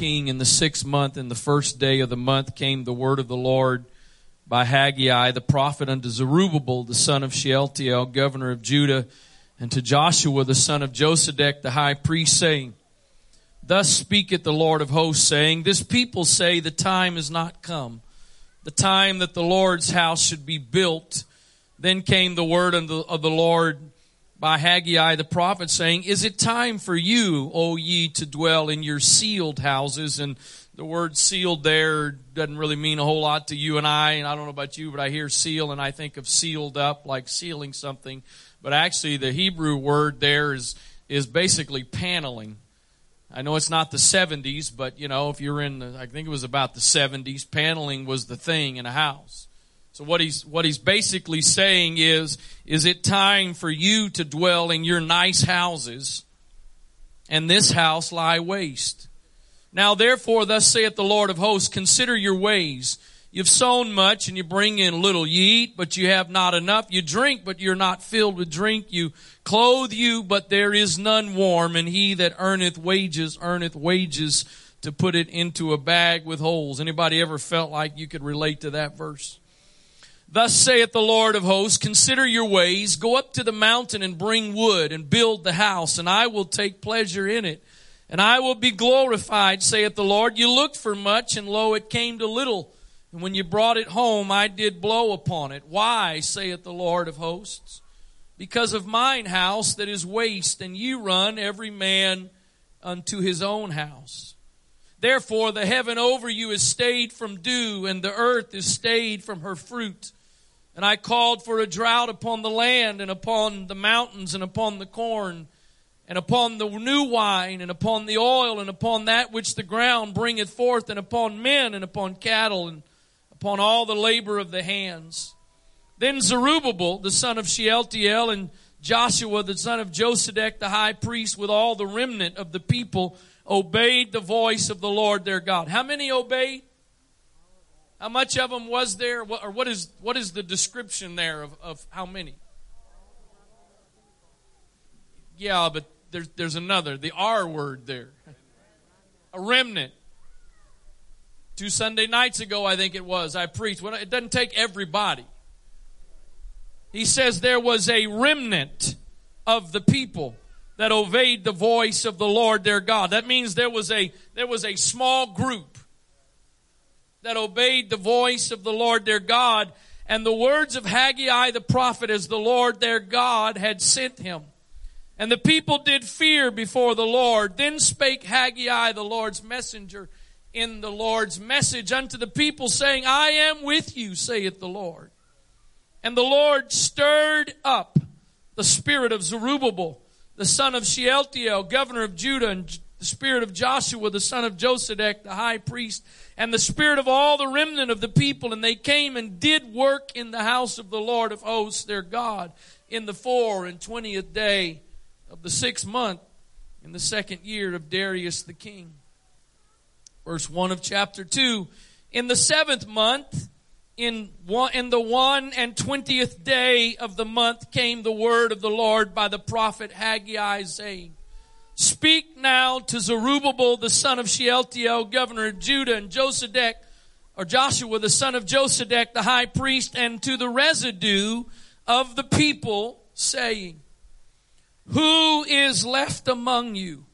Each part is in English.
king, in the sixth month, in the first day of the month, came the word of the Lord by Haggai the prophet unto Zerubbabel, the son of Shealtiel, governor of Judah, and to Joshua, the son of Josedech, the high priest, saying, Thus speaketh the Lord of hosts, saying, This people say the time is not come, the time that the Lord's house should be built. Then came the word of the Lord by Haggai the prophet saying, Is it time for you, O ye, to dwell in your sealed houses? And the word sealed there doesn't really mean a whole lot to you and I. And I don't know about you, but I hear seal and I think of sealed up, like sealing something. But actually the Hebrew word there is, is basically paneling. I know it's not the 70s, but you know, if you're in the, I think it was about the 70s, paneling was the thing in a house. So what he's, what he's basically saying is, is it time for you to dwell in your nice houses and this house lie waste? Now therefore, thus saith the Lord of hosts, consider your ways. You've sown much and you bring in little. You eat, but you have not enough. You drink, but you're not filled with drink. You clothe you, but there is none warm. And he that earneth wages, earneth wages to put it into a bag with holes. Anybody ever felt like you could relate to that verse? Thus saith the Lord of hosts, consider your ways, go up to the mountain and bring wood and build the house, and I will take pleasure in it. And I will be glorified, saith the Lord. You looked for much, and lo, it came to little. And when you brought it home, I did blow upon it. Why, saith the Lord of hosts? Because of mine house that is waste, and you run every man unto his own house. Therefore, the heaven over you is stayed from dew, and the earth is stayed from her fruit. And I called for a drought upon the land and upon the mountains and upon the corn and upon the new wine and upon the oil and upon that which the ground bringeth forth and upon men and upon cattle and upon all the labor of the hands. Then Zerubbabel, the son of Shealtiel and Joshua, the son of Josedech, the high priest, with all the remnant of the people, obeyed the voice of the Lord their God. How many obeyed? How much of them was there? Or what is, what is the description there of, of how many? Yeah, but there's, there's another, the R word there. A remnant. Two Sunday nights ago, I think it was, I preached. Well, it doesn't take everybody. He says there was a remnant of the people that obeyed the voice of the Lord their God. That means there was a, there was a small group that obeyed the voice of the Lord their God and the words of Haggai the prophet as the Lord their God had sent him. And the people did fear before the Lord. Then spake Haggai the Lord's messenger in the Lord's message unto the people saying, I am with you, saith the Lord. And the Lord stirred up the spirit of Zerubbabel, the son of Shealtiel, governor of Judah, and the spirit of Joshua, the son of Josedech, the high priest, and the spirit of all the remnant of the people, and they came and did work in the house of the Lord of hosts, their God, in the four and twentieth day of the sixth month, in the second year of Darius the king. Verse one of chapter two. In the seventh month, in one, in the one and twentieth day of the month came the word of the Lord by the prophet Haggai saying, Speak now to Zerubbabel, the son of Shealtiel, governor of Judah, and Josedech, or Joshua, the son of Josedech, the high priest, and to the residue of the people, saying, Who is left among you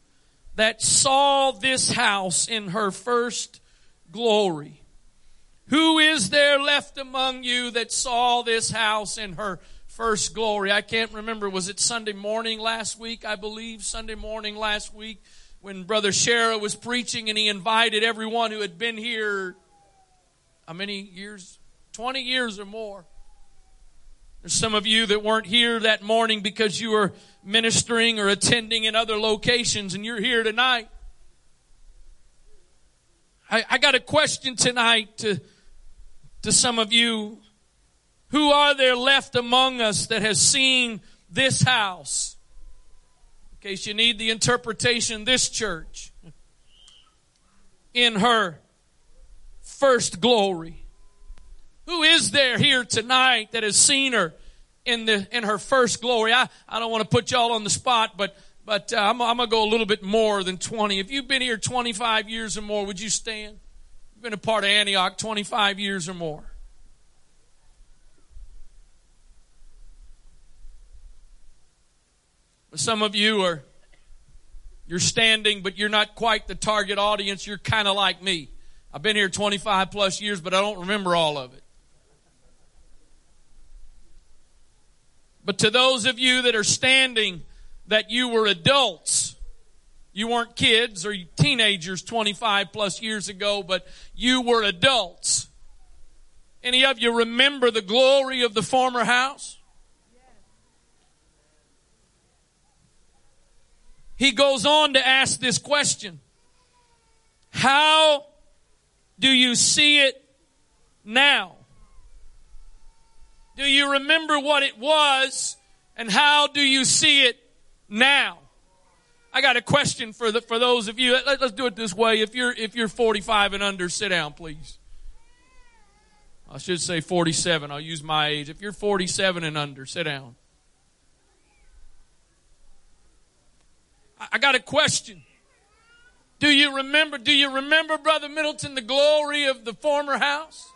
that saw this house in her first glory? Who is there left among you that saw this house in her first glory. I can't remember, was it Sunday morning last week? I believe Sunday morning last week when Brother Shara was preaching and he invited everyone who had been here, how many years? 20 years or more. There's some of you that weren't here that morning because you were ministering or attending in other locations and you're here tonight. I, I got a question tonight to, to some of you who are there left among us that has seen this house? In case you need the interpretation, this church in her first glory. Who is there here tonight that has seen her in the in her first glory? I, I don't want to put y'all on the spot, but But uh, I'm, I'm to go a little bit more than 20. If you've been here 25 years or more, would you stand? You've been a part of Antioch 25 years or more. Some of you are you're standing, but you're not quite the target audience. You're kind of like me. I've been here 25 plus years, but I don't remember all of it. But to those of you that are standing, that you were adults, you weren't kids or teenagers 25 plus years ago, but you were adults. Any of you remember the glory of the former house? He goes on to ask this question How do you see it now? Do you remember what it was and how do you see it now? I got a question for the, for those of you. Let, us do it this way. If you're if you're 45 and under, sit down, please. I should say 47. I'll use my age. If you're 47 and under, sit down. I got a question. Do you remember, do you remember, Brother Middleton, the glory of the former house?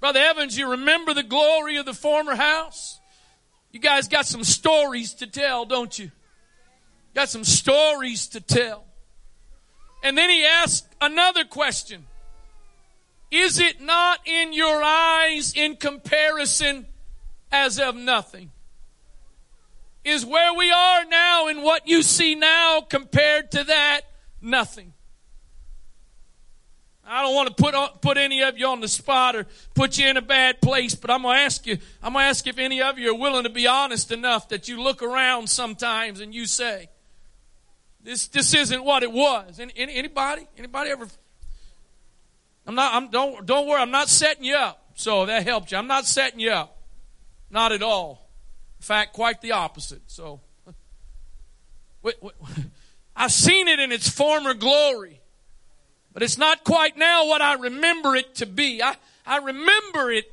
Brother Evans, you remember the glory of the former house? You guys got some stories to tell, don't you? Got some stories to tell. And then he asked another question. Is it not in your eyes in comparison as of nothing? Is where we are now and what you see now compared to that, nothing. I don't want to put put any of you on the spot or put you in a bad place, but I'm going to ask you. I'm going to ask if any of you are willing to be honest enough that you look around sometimes and you say, "This this isn't what it was." Any, anybody? Anybody ever? I'm not. I'm don't don't worry. I'm not setting you up. So that helped you. I'm not setting you up. Not at all. In fact, quite the opposite. So, I've seen it in its former glory, but it's not quite now what I remember it to be. I, I remember it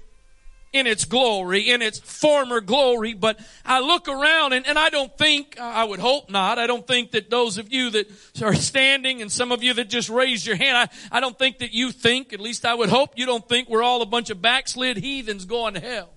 in its glory, in its former glory, but I look around and, and I don't think, I would hope not, I don't think that those of you that are standing and some of you that just raised your hand, I, I don't think that you think, at least I would hope you don't think we're all a bunch of backslid heathens going to hell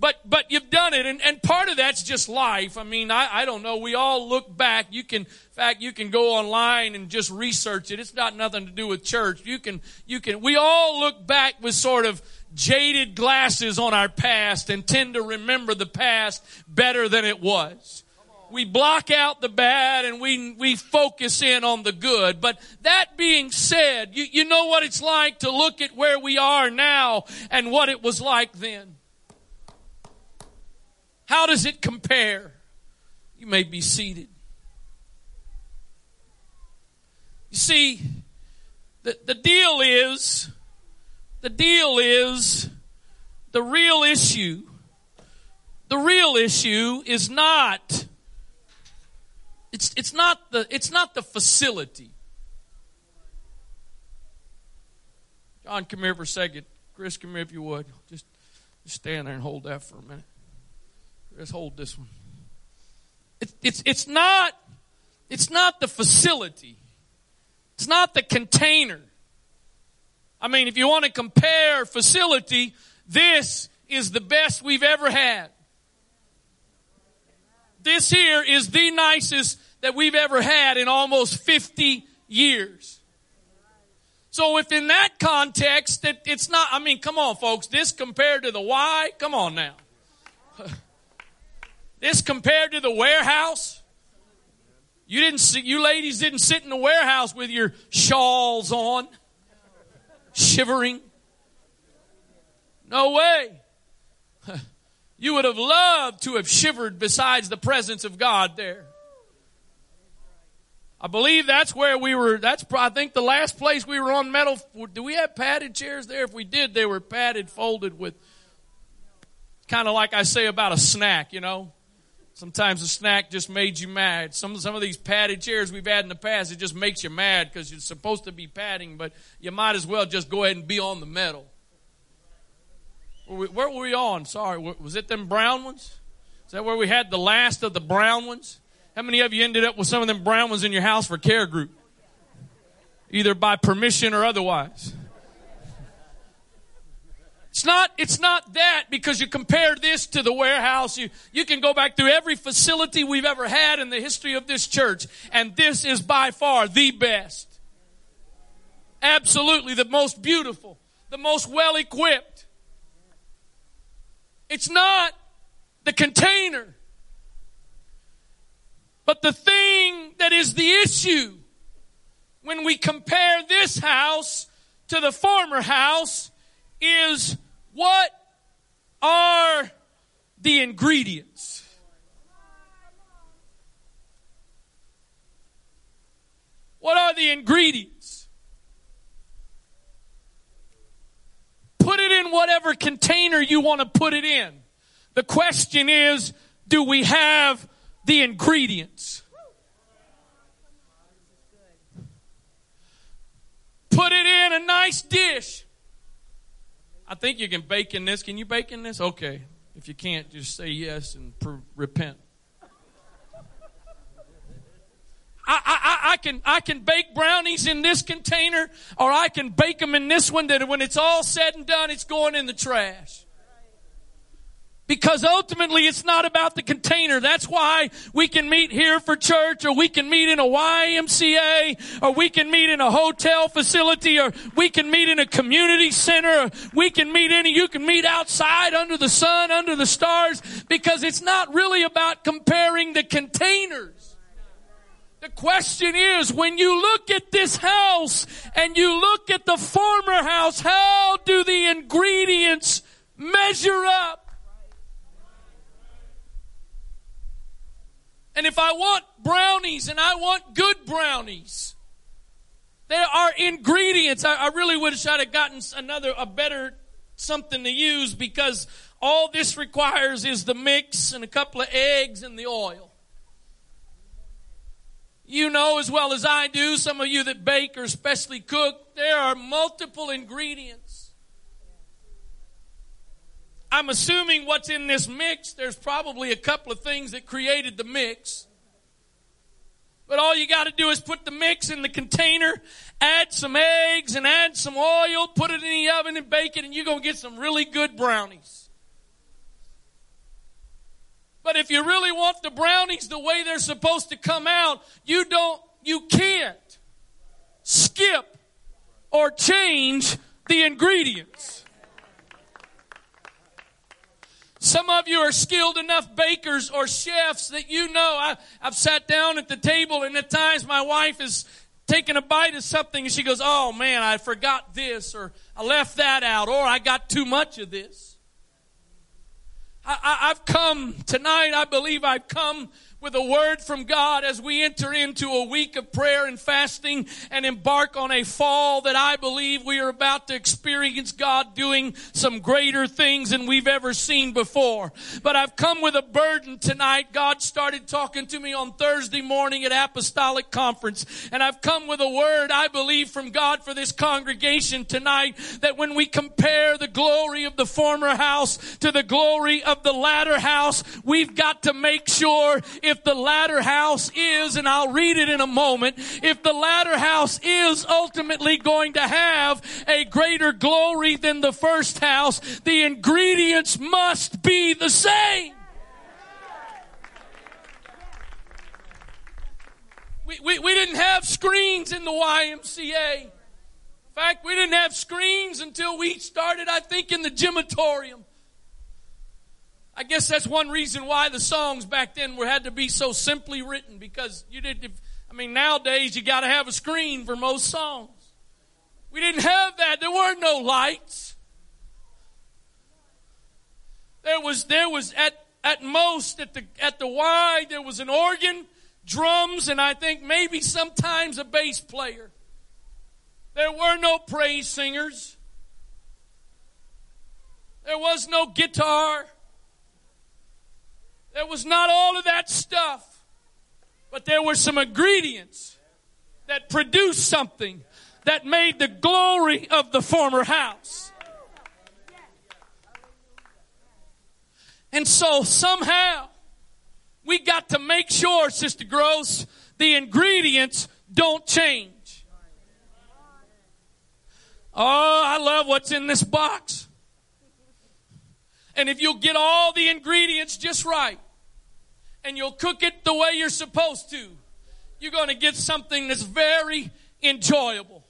but but you've done it and, and part of that's just life. I mean I, I don't know. We all look back. You can in fact you can go online and just research it. It's not nothing to do with church. You can you can we all look back with sort of jaded glasses on our past and tend to remember the past better than it was. We block out the bad and we we focus in on the good. But that being said you, you know what it's like to look at where we are now and what it was like then how does it compare? You may be seated. You see, the, the deal is, the deal is, the real issue, the real issue is not, it's, it's not the, it's not the facility. John, come here for a second. Chris, come here if you would. Just, just stand there and hold that for a minute. Let's hold this one. It, it's, it's not, it's not the facility. It's not the container. I mean, if you want to compare facility, this is the best we've ever had. This here is the nicest that we've ever had in almost 50 years. So if in that context it's not, I mean, come on folks, this compared to the why, come on now. This compared to the warehouse. You didn't see, you ladies didn't sit in the warehouse with your shawls on, shivering. No way. You would have loved to have shivered besides the presence of God there. I believe that's where we were. That's I think the last place we were on metal. Do we have padded chairs there? If we did, they were padded, folded with. Kind of like I say about a snack, you know. Sometimes a snack just made you mad. Some, some of these padded chairs we've had in the past, it just makes you mad because you're supposed to be padding, but you might as well just go ahead and be on the metal. Where were we on? Sorry, was it them brown ones? Is that where we had the last of the brown ones? How many of you ended up with some of them brown ones in your house for care group? Either by permission or otherwise. It's not, it's not that because you compare this to the warehouse. You, you can go back through every facility we've ever had in the history of this church, and this is by far the best. Absolutely the most beautiful, the most well equipped. It's not the container, but the thing that is the issue when we compare this house to the former house is what are the ingredients? What are the ingredients? Put it in whatever container you want to put it in. The question is, do we have the ingredients? Put it in a nice dish. I think you can bake in this. Can you bake in this? Okay. If you can't, just say yes and repent. I, I, I, can I can bake brownies in this container, or I can bake them in this one. That when it's all said and done, it's going in the trash. Because ultimately it's not about the container. That's why we can meet here for church or we can meet in a YMCA or we can meet in a hotel facility or we can meet in a community center or we can meet any, you can meet outside under the sun, under the stars because it's not really about comparing the containers. The question is, when you look at this house and you look at the former house, how do the ingredients measure up? If I want brownies and I want good brownies, there are ingredients. I, I really wish I'd have gotten another, a better something to use because all this requires is the mix and a couple of eggs and the oil. You know as well as I do, some of you that bake or especially cook, there are multiple ingredients. I'm assuming what's in this mix, there's probably a couple of things that created the mix. But all you got to do is put the mix in the container, add some eggs and add some oil, put it in the oven and bake it, and you're going to get some really good brownies. But if you really want the brownies the way they're supposed to come out, you don't, you can't skip or change the ingredients. Some of you are skilled enough bakers or chefs that you know. I, I've sat down at the table and at times my wife is taking a bite of something and she goes, Oh man, I forgot this or I left that out or I got too much of this. I, I've come tonight, I believe I've come with a word from God as we enter into a week of prayer and fasting and embark on a fall that I believe we are about to experience God doing some greater things than we've ever seen before. But I've come with a burden tonight. God started talking to me on Thursday morning at Apostolic Conference and I've come with a word I believe from God for this congregation tonight that when we compare the glory of the former house to the glory of the latter house, we've got to make sure if the latter house is, and I'll read it in a moment, if the latter house is ultimately going to have a greater glory than the first house, the ingredients must be the same. We, we, we didn't have screens in the YMCA. In fact, we didn't have screens until we started, I think, in the gymatorium. I guess that's one reason why the songs back then were had to be so simply written because you didn't. I mean, nowadays you got to have a screen for most songs. We didn't have that. There were no lights. There was there was at at most at the at the Y there was an organ, drums, and I think maybe sometimes a bass player. There were no praise singers. There was no guitar. There was not all of that stuff, but there were some ingredients that produced something that made the glory of the former house. And so somehow, we got to make sure, Sister Gross, the ingredients don't change. Oh, I love what's in this box. And if you'll get all the ingredients just right, and you'll cook it the way you're supposed to, you're going to get something that's very enjoyable.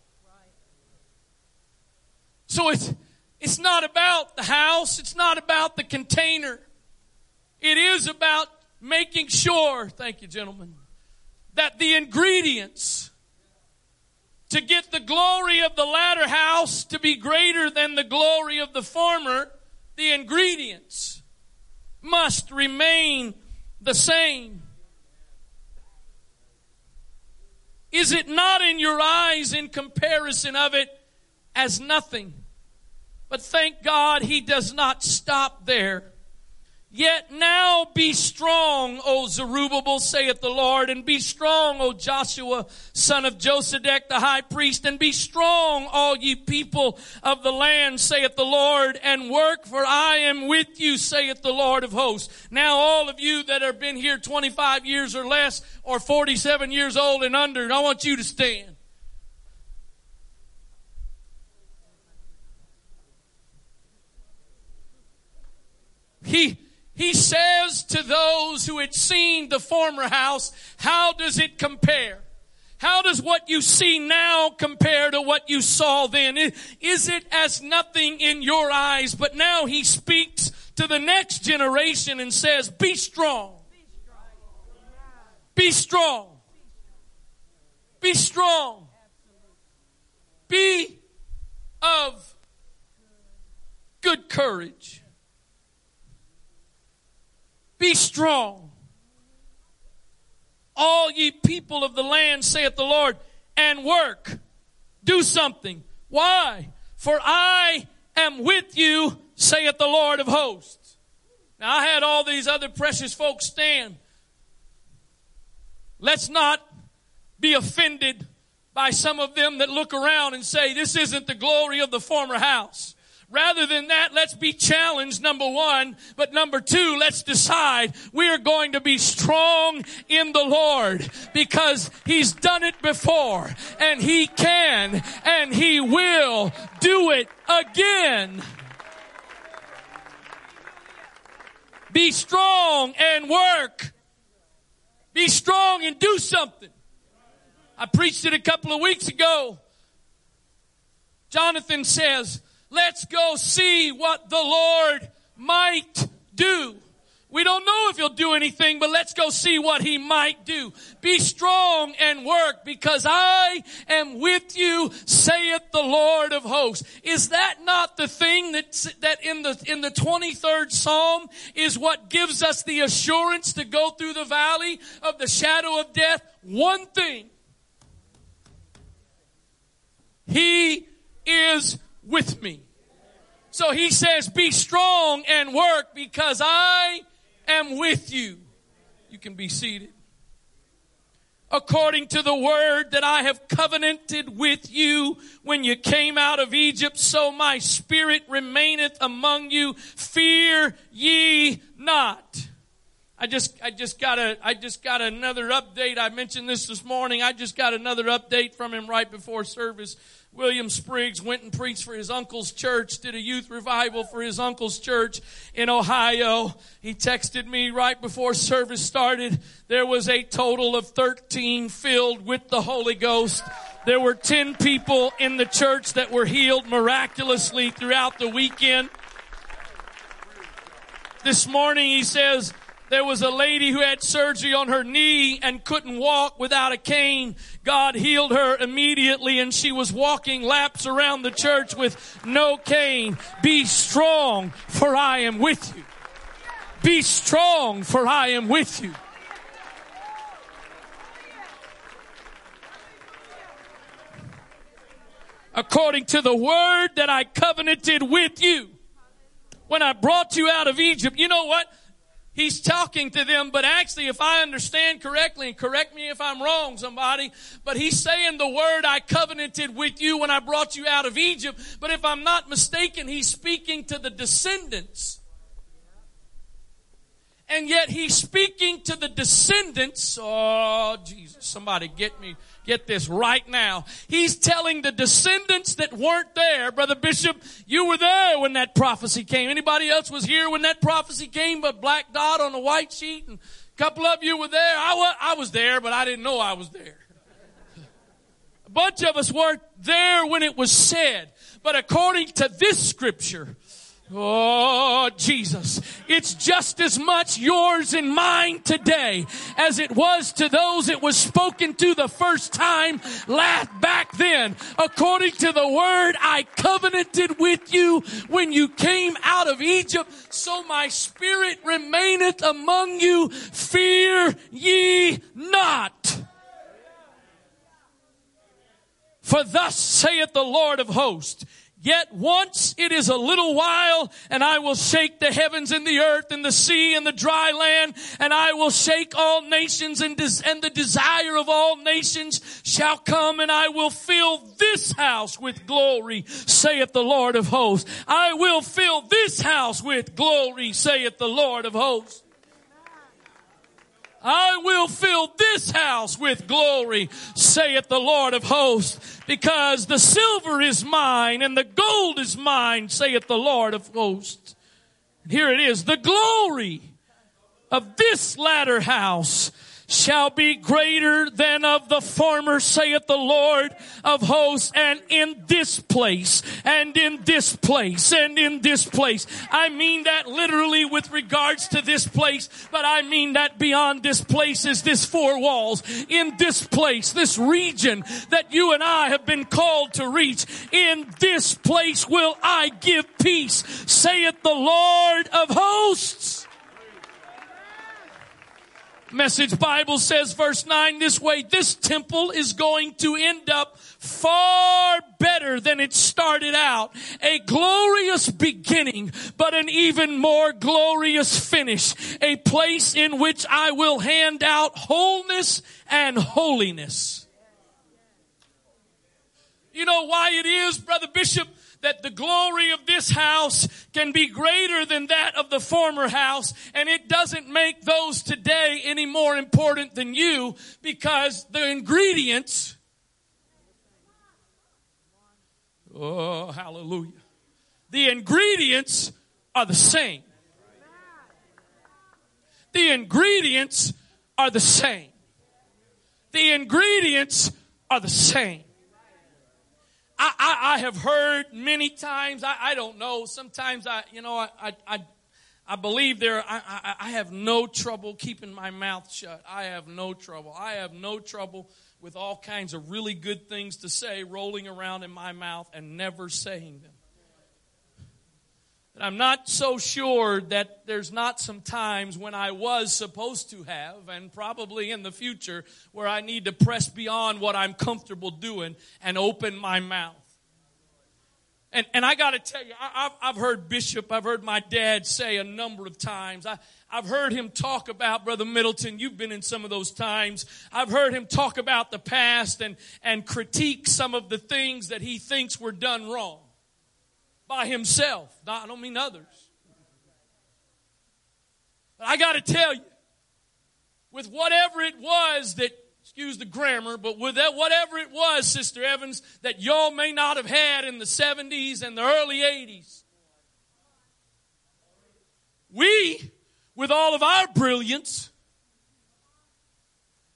So it's, it's not about the house. It's not about the container. It is about making sure, thank you gentlemen, that the ingredients to get the glory of the latter house to be greater than the glory of the former, the ingredients must remain the same. Is it not in your eyes in comparison of it as nothing? But thank God he does not stop there. Yet now be strong, O Zerubbabel, saith the Lord, and be strong, O Joshua, son of Josedech, the high priest, and be strong, all ye people of the land, saith the Lord, and work, for I am with you, saith the Lord of hosts. Now all of you that have been here 25 years or less, or 47 years old and under, I want you to stand. He, he says to those who had seen the former house, how does it compare? How does what you see now compare to what you saw then? Is it as nothing in your eyes? But now he speaks to the next generation and says, be strong. Be strong. Be strong. Be of good courage. Be strong. All ye people of the land, saith the Lord, and work. Do something. Why? For I am with you, saith the Lord of hosts. Now I had all these other precious folks stand. Let's not be offended by some of them that look around and say, this isn't the glory of the former house. Rather than that, let's be challenged, number one. But number two, let's decide we are going to be strong in the Lord because He's done it before and He can and He will do it again. Be strong and work. Be strong and do something. I preached it a couple of weeks ago. Jonathan says, Let's go see what the Lord might do. We don't know if he'll do anything, but let's go see what he might do. Be strong and work because I am with you, saith the Lord of hosts. Is that not the thing that, that in the, in the 23rd Psalm is what gives us the assurance to go through the valley of the shadow of death? One thing. He is with me. So he says, be strong and work because I am with you. You can be seated. According to the word that I have covenanted with you when you came out of Egypt, so my spirit remaineth among you. Fear ye not. I just, I just got a, I just got another update. I mentioned this this morning. I just got another update from him right before service. William Spriggs went and preached for his uncle's church, did a youth revival for his uncle's church in Ohio. He texted me right before service started. There was a total of 13 filled with the Holy Ghost. There were 10 people in the church that were healed miraculously throughout the weekend. This morning he says, there was a lady who had surgery on her knee and couldn't walk without a cane. God healed her immediately and she was walking laps around the church with no cane. Be strong for I am with you. Be strong for I am with you. According to the word that I covenanted with you when I brought you out of Egypt. You know what? He's talking to them, but actually, if I understand correctly, and correct me if I'm wrong, somebody, but he's saying the word I covenanted with you when I brought you out of Egypt. But if I'm not mistaken, he's speaking to the descendants. And yet he's speaking to the descendants. Oh, Jesus, somebody get me, get this right now. He's telling the descendants that weren't there, Brother Bishop, you were there when that prophecy came. Anybody else was here when that prophecy came, but black dot on a white sheet and a couple of you were there. I was, I was there, but I didn't know I was there. A bunch of us weren't there when it was said. But according to this scripture, Oh, Jesus. It's just as much yours and mine today as it was to those it was spoken to the first time last back then. According to the word, I covenanted with you when you came out of Egypt. So my spirit remaineth among you. Fear ye not. For thus saith the Lord of hosts, Yet once it is a little while and I will shake the heavens and the earth and the sea and the dry land and I will shake all nations and, des- and the desire of all nations shall come and I will fill this house with glory, saith the Lord of hosts. I will fill this house with glory, saith the Lord of hosts. I will fill this house with glory, saith the Lord of hosts, because the silver is mine and the gold is mine, saith the Lord of hosts. Here it is, the glory of this latter house shall be greater than of the former, saith the Lord of hosts, and in this place, and in this place, and in this place. I mean that literally with regards to this place, but I mean that beyond this place is this four walls. In this place, this region that you and I have been called to reach, in this place will I give peace, saith the Lord of hosts. Message Bible says verse 9 this way, this temple is going to end up far better than it started out. A glorious beginning, but an even more glorious finish. A place in which I will hand out wholeness and holiness. You know why it is, Brother Bishop? That the glory of this house can be greater than that of the former house, and it doesn't make those today any more important than you because the ingredients. Oh, hallelujah. The ingredients are the same. The ingredients are the same. The ingredients are the same. I, I, I have heard many times, I, I don't know, sometimes I, you know, I, I, I believe there, I, I, I have no trouble keeping my mouth shut. I have no trouble. I have no trouble with all kinds of really good things to say rolling around in my mouth and never saying them. I'm not so sure that there's not some times when I was supposed to have, and probably in the future, where I need to press beyond what I'm comfortable doing and open my mouth. And, and I got to tell you, I, have I've heard Bishop, I've heard my dad say a number of times. I, I've heard him talk about, Brother Middleton, you've been in some of those times. I've heard him talk about the past and, and critique some of the things that he thinks were done wrong by himself. Not, I don't mean others. But I got to tell you, with whatever it was that, excuse the grammar, but with that, whatever it was, Sister Evans, that y'all may not have had in the 70s and the early 80s, we, with all of our brilliance,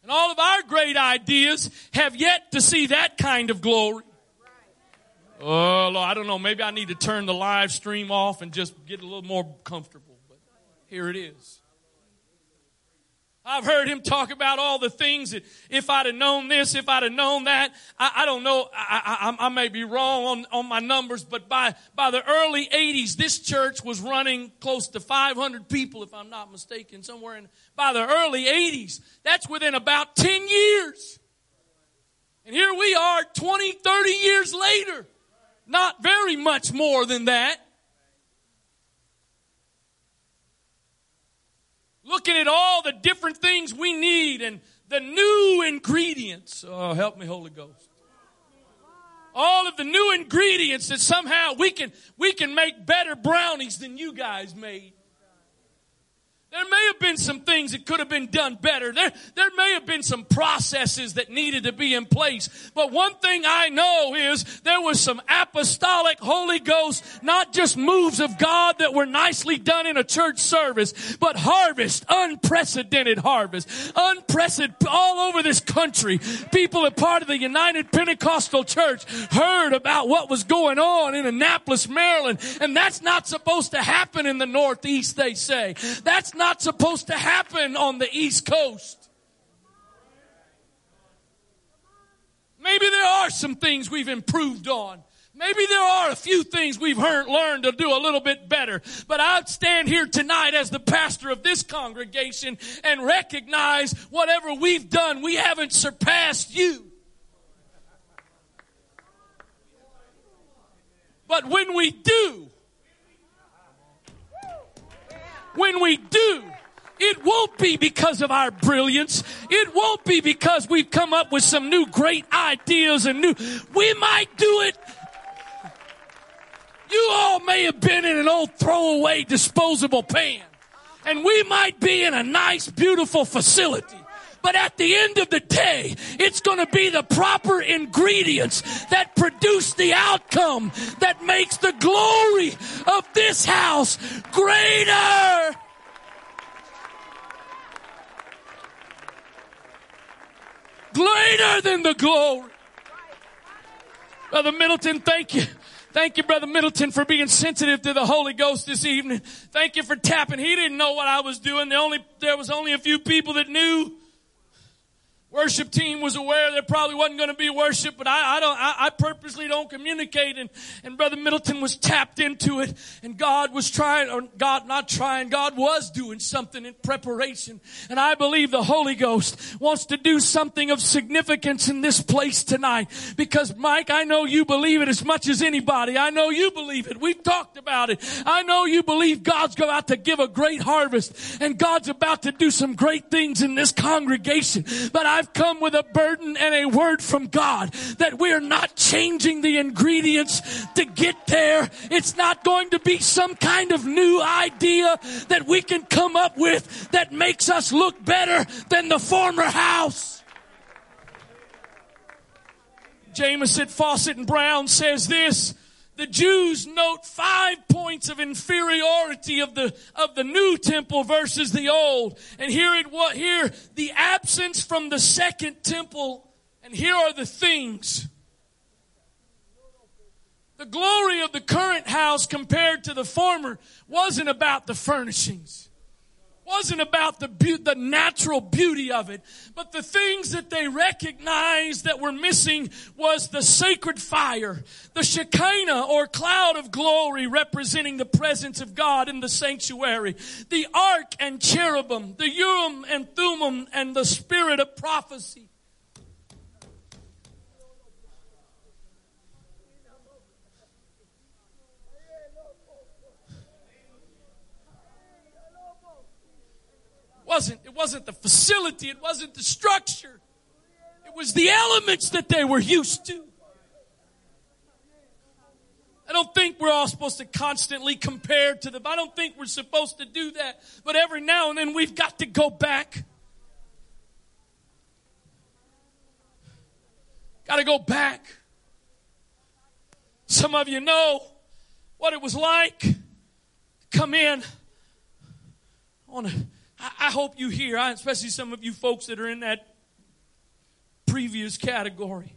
and all of our great ideas have yet to see that kind of glory. Oh, Lord, I don't know. Maybe I need to turn the live stream off and just get a little more comfortable. But here it is. I've heard him talk about all the things that if I'd have known this, if I'd have known that, I, I don't know, I, I, I, may be wrong on, on my numbers, but by, by the early 80s, this church was running close to 500 people, if I'm not mistaken, somewhere in, by the early 80s. That's within about 10 years. And here we are 20, 30 years later. Not very much more than that. Looking at all the different things we need and the new ingredients. Oh, help me, Holy Ghost. All of the new ingredients that somehow we can, we can make better brownies than you guys made There may have been some things that could have been done better. There, there may have been some processes that needed to be in place. But one thing I know is there was some apostolic Holy Ghost, not just moves of God that were nicely done in a church service, but harvest, unprecedented harvest, unprecedented all over this country. People a part of the United Pentecostal Church heard about what was going on in Annapolis, Maryland, and that's not supposed to happen in the Northeast, they say. That's not not supposed to happen on the East Coast. Maybe there are some things we've improved on. Maybe there are a few things we've heard, learned to do a little bit better. But I'd stand here tonight as the pastor of this congregation and recognize whatever we've done, we haven't surpassed you. But when we do, when we do, it won't be because of our brilliance. It won't be because we've come up with some new great ideas and new, we might do it. You all may have been in an old throwaway disposable pan and we might be in a nice, beautiful facility. But at the end of the day, it's going to be the proper ingredients that produce the outcome that makes the glory of this house greater. Greater than the glory. Brother Middleton, thank you. Thank you, Brother Middleton, for being sensitive to the Holy Ghost this evening. Thank you for tapping. He didn't know what I was doing. The only, there was only a few people that knew. Worship team was aware there probably wasn't going to be worship, but I, I don't, I, I, purposely don't communicate. And, and Brother Middleton was tapped into it and God was trying, or God not trying, God was doing something in preparation. And I believe the Holy Ghost wants to do something of significance in this place tonight. Because Mike, I know you believe it as much as anybody. I know you believe it. We've talked about it. I know you believe God's about to give a great harvest and God's about to do some great things in this congregation. But I I've come with a burden and a word from God that we're not changing the ingredients to get there. It's not going to be some kind of new idea that we can come up with that makes us look better than the former house. Jamieson, Fausset, and Brown says this the Jews note five points of inferiority of the, of the new temple versus the old. And here it what here the absence from the second temple. And here are the things. The glory of the current house compared to the former wasn't about the furnishings wasn't about the be- the natural beauty of it, but the things that they recognized that were missing was the sacred fire, the Shekinah or cloud of glory representing the presence of God in the sanctuary, the ark and cherubim, the Urim and Thummim, and the spirit of prophecy. Wasn't, it wasn't the facility, it wasn't the structure. It was the elements that they were used to. I don't think we're all supposed to constantly compare to them. I don't think we're supposed to do that. But every now and then we've got to go back. Got to go back. Some of you know what it was like come in on a I, hope you hear, especially some of you folks that are in that previous category.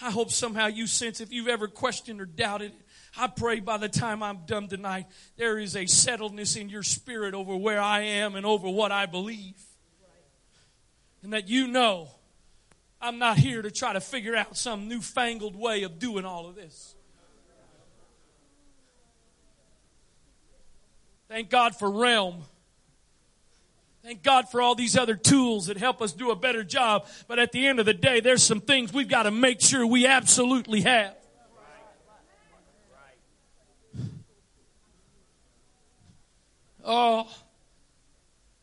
I hope somehow you sense if you've ever questioned or doubted it, I pray by the time I'm done tonight, there is a settledness in your spirit over where I am and over what I believe. And that you know I'm not here to try to figure out some newfangled way of doing all of this. Thank God for realm. Thank God for all these other tools that help us do a better job. But at the end of the day, there's some things we've got to make sure we absolutely have. Oh,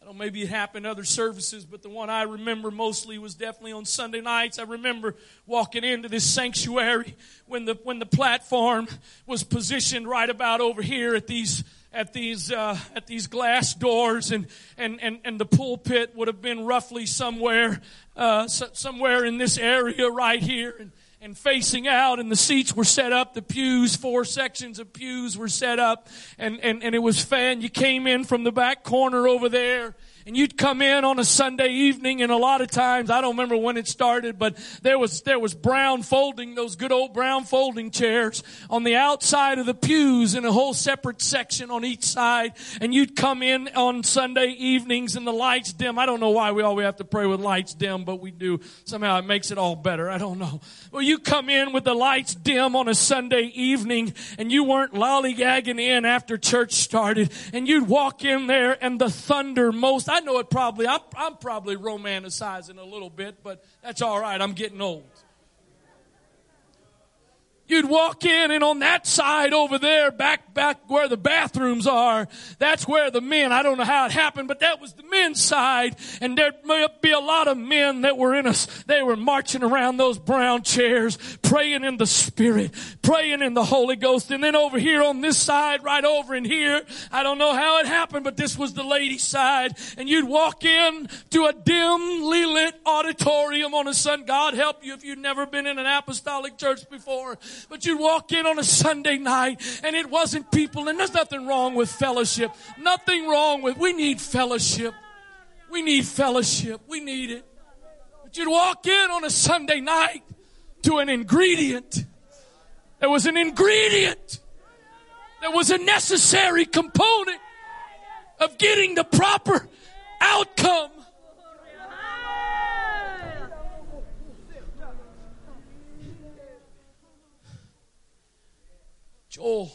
I don't maybe it happened other services, but the one I remember mostly was definitely on Sunday nights. I remember walking into this sanctuary when the when the platform was positioned right about over here at these at these uh, at these glass doors, and, and and and the pulpit would have been roughly somewhere uh, somewhere in this area right here, and and facing out and the seats were set up the pews four sections of pews were set up. And and, and it was fan you came in from the back corner over there and you'd come in on a Sunday evening and a lot of times, I don't remember when it started, but there was, there was brown folding, those good old brown folding chairs on the outside of the pews in a whole separate section on each side. And you'd come in on Sunday evenings and the lights dim. I don't know why we always have to pray with lights dim, but we do. Somehow it makes it all better. I don't know. Well, you come in with the lights dim on a Sunday evening and you weren't lollygagging in after church started and you'd walk in there and the thunder most, I know it probably, I'm, I'm probably romanticizing a little bit, but that's all right. I'm getting old. You'd walk in and on that side over there, back, back where the bathrooms are, that's where the men, I don't know how it happened, but that was the men's side. And there'd be a lot of men that were in us. They were marching around those brown chairs, praying in the Spirit, praying in the Holy Ghost. And then over here on this side, right over in here, I don't know how it happened, but this was the ladies' side. And you'd walk in to a dimly lit auditorium on a Sunday. God help you if you've never been in an apostolic church before but you'd walk in on a Sunday night and it wasn't people, and there's nothing wrong with fellowship. Nothing wrong with, we need fellowship. We need fellowship. We need it. But you'd walk in on a Sunday night to an ingredient. There was an ingredient. There was a necessary component of getting the proper outcome. Joel,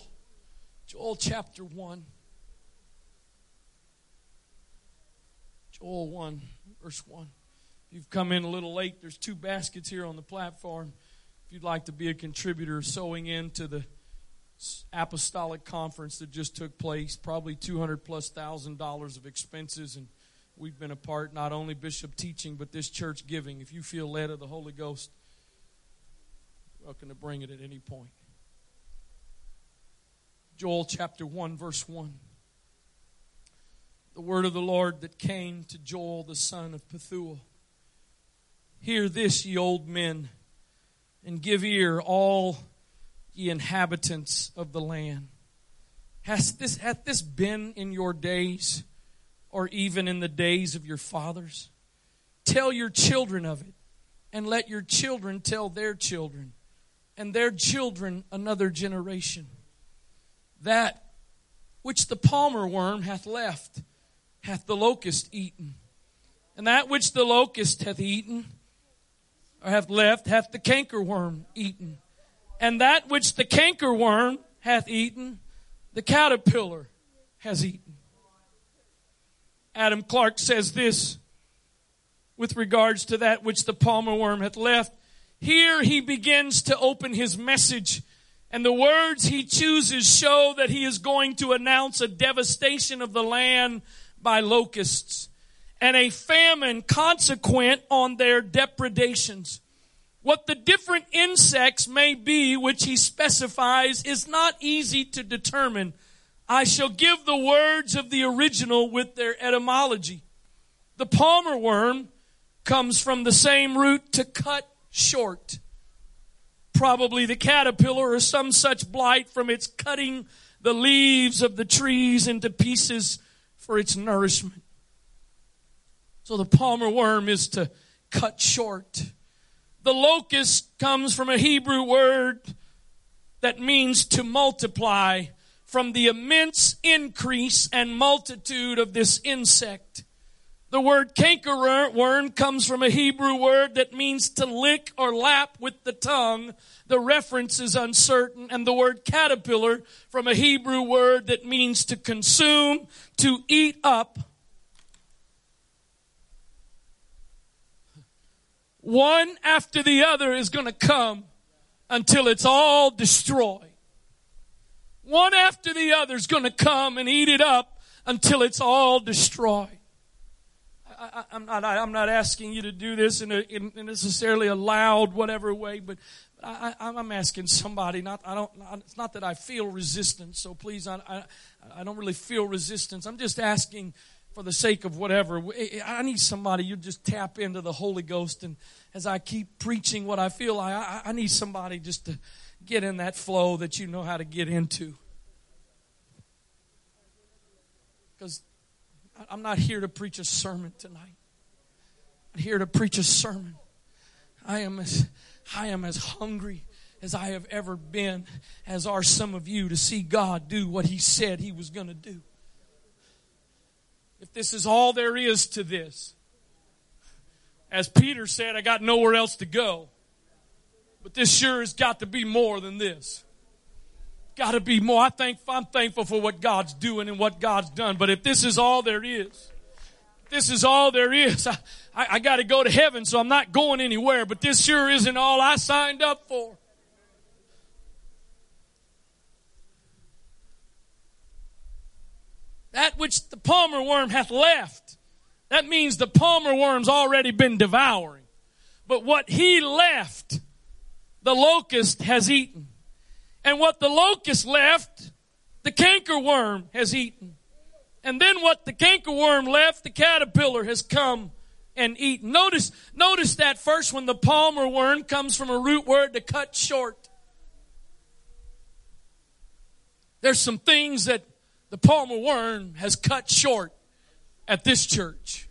Joel chapter 1. Joel 1, verse 1. If you've come in a little late, there's two baskets here on the platform. If you'd like to be a contributor sowing into the apostolic conference that just took place, probably 200 plus thousand dollars of expenses and we've been a part not only bishop teaching but this church giving if you feel led of the holy ghost welcome to bring it at any point Joel chapter 1, verse 1. The word of the Lord that came to Joel the son of Pethuel. Hear this, ye old men, and give ear, all ye inhabitants of the land. Has this, hath this been in your days, or even in the days of your fathers? Tell your children of it, and let your children tell their children, and their children another generation that which the palmer worm hath left hath the locust eaten. And that which the locust hath eaten, or hath left, hath the cankerworm eaten. And that which the cankerworm hath eaten, the caterpillar has eaten. Adam Clarke says this with regards to that which the palmer worm hath left. Here he begins to open his message and the words he chooses show that he is going to announce a devastation of the land by locusts and a famine consequent on their depredations. What the different insects may be, which he specifies, is not easy to determine. I shall give the words of the original with their etymology. The palmer worm comes from the same root to cut short probably the caterpillar or some such blight from its cutting the leaves of the trees into pieces for its nourishment. So the palmer worm is to cut short. The locust comes from a Hebrew word that means to multiply from the immense increase and multitude of this insect. The word cankerworm comes from a Hebrew word that means to lick or lap with the tongue. The reference is uncertain. And the word caterpillar from a Hebrew word that means to consume, to eat up. One after the other is going to come until it's all destroyed. One after the other is going to come and eat it up until it's all destroyed. I, I'm not, I'm not asking you to do this in, a, in necessarily a loud, whatever way, but I, am asking somebody. Not, I don't. It's not that I feel resistance. So please, I, I, I don't really feel resistance. I'm just asking for the sake of whatever. I need somebody. You just tap into the Holy Ghost, and as I keep preaching what I feel, I, I need somebody just to get in that flow that you know how to get into. Because I'm not here to preach a sermon tonight. I'm here to preach a sermon. I am as, I am as hungry as I have ever been, as are some of you, to see God do what He said He was going to do. If this is all there is to this, as Peter said, I got nowhere else to go. But this sure has got to be more than this. Got to be more. I think I'm thankful for what God's doing and what God's done. But if this is all there is, this is all there is. I, I, I got to go to heaven, so I'm not going anywhere. But this sure isn't all I signed up for. That which the palmer worm hath left. That means the palmer worm's already been devouring. But what he left, the locust has eaten. And what the locust left, the cankerworm has eaten. And then what the cankerworm left, the caterpillar has come and eaten. Notice, notice that first when the palmer worm comes from a root word to cut short. There's some things that the palmer worm has cut short at this church.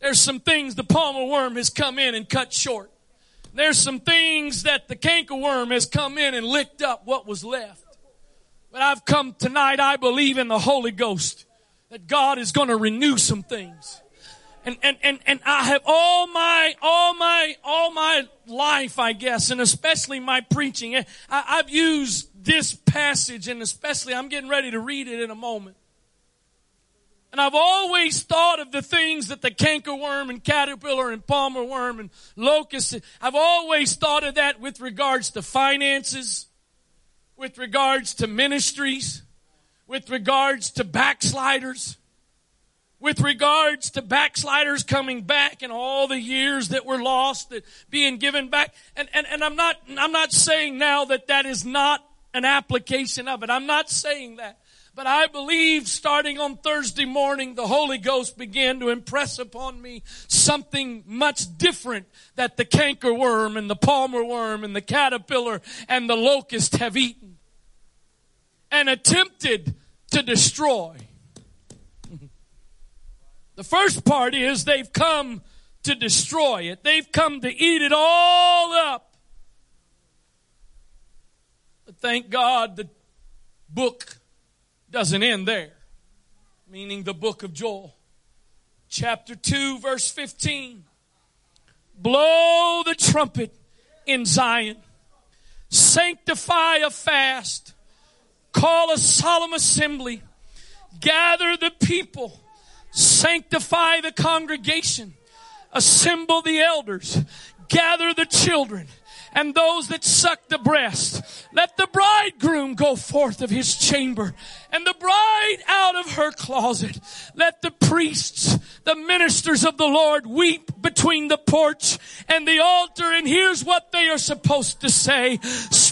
There's some things the palmer worm has come in and cut short. There's some things that the cankerworm has come in and licked up what was left. But I've come tonight, I believe in the Holy Ghost that God is going to renew some things. And, and, and, and I have all my, all my, all my life, I guess, and especially my preaching. I, I've used this passage and especially I'm getting ready to read it in a moment. And I've always thought of the things that the cankerworm and caterpillar and palmer worm and locust, I've always thought of that with regards to finances, with regards to ministries, with regards to backsliders, with regards to backsliders coming back and all the years that were lost that being given back. And, and, and I'm not, I'm not saying now that that is not an application of it. I'm not saying that. But I believe starting on Thursday morning, the Holy Ghost began to impress upon me something much different that the cankerworm and the palmer worm and the caterpillar and the locust have eaten and attempted to destroy. The first part is they've come to destroy it. They've come to eat it all up. But thank God the book doesn't end there, meaning the book of Joel. Chapter 2, verse 15. Blow the trumpet in Zion. Sanctify a fast. Call a solemn assembly. Gather the people. Sanctify the congregation. Assemble the elders. Gather the children and those that suck the breast. Let the bridegroom go forth of his chamber and the bride out of her closet. Let the priests, the ministers of the Lord weep between the porch and the altar. And here's what they are supposed to say.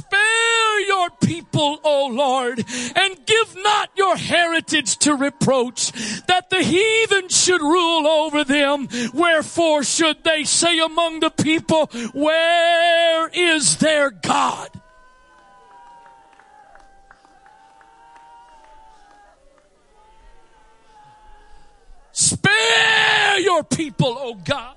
Spare your people, O Lord, and give not your heritage to reproach that the heathen should rule over them. Wherefore should they say among the people, where is their God? Spare your people, O God.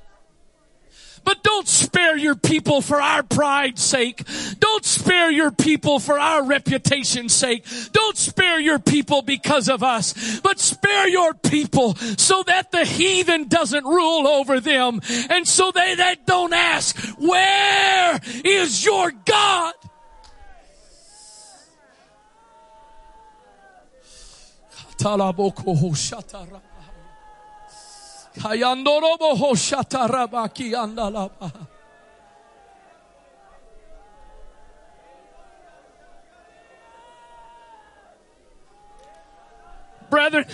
But don't spare your people for our pride's sake. Don't spare your people for our reputation's sake. Don't spare your people because of us, but spare your people so that the heathen doesn't rule over them and so they, they don't ask, where is your God? Brethren,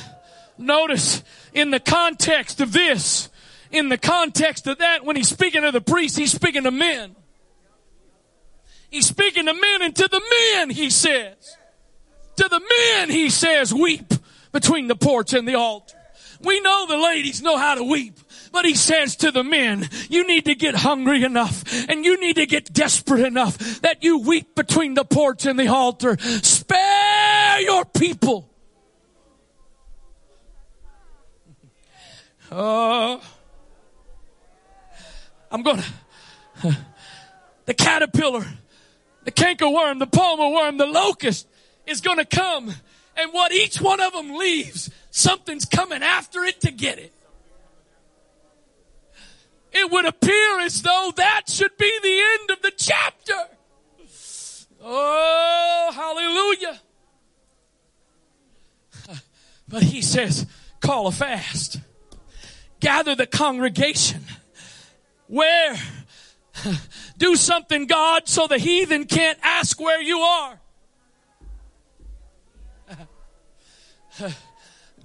notice in the context of this, in the context of that, when he's speaking to the priests, he's speaking to men. He's speaking to men and to the men, he says. To the men, he says, weep between the porch and the altar. We know the ladies know how to weep. But he says to the men, you need to get hungry enough and you need to get desperate enough that you weep between the porch and the altar. Spare your people. Uh, I'm going to, the caterpillar, the cankerworm, the palmer worm, the locust is going to come. And what each one of them leaves, something's coming after it to get it. It would appear as though that should be the end of the chapter. Oh, hallelujah. But he says, call a fast. Gather the congregation. Where? Do something, God, so the heathen can't ask where you are.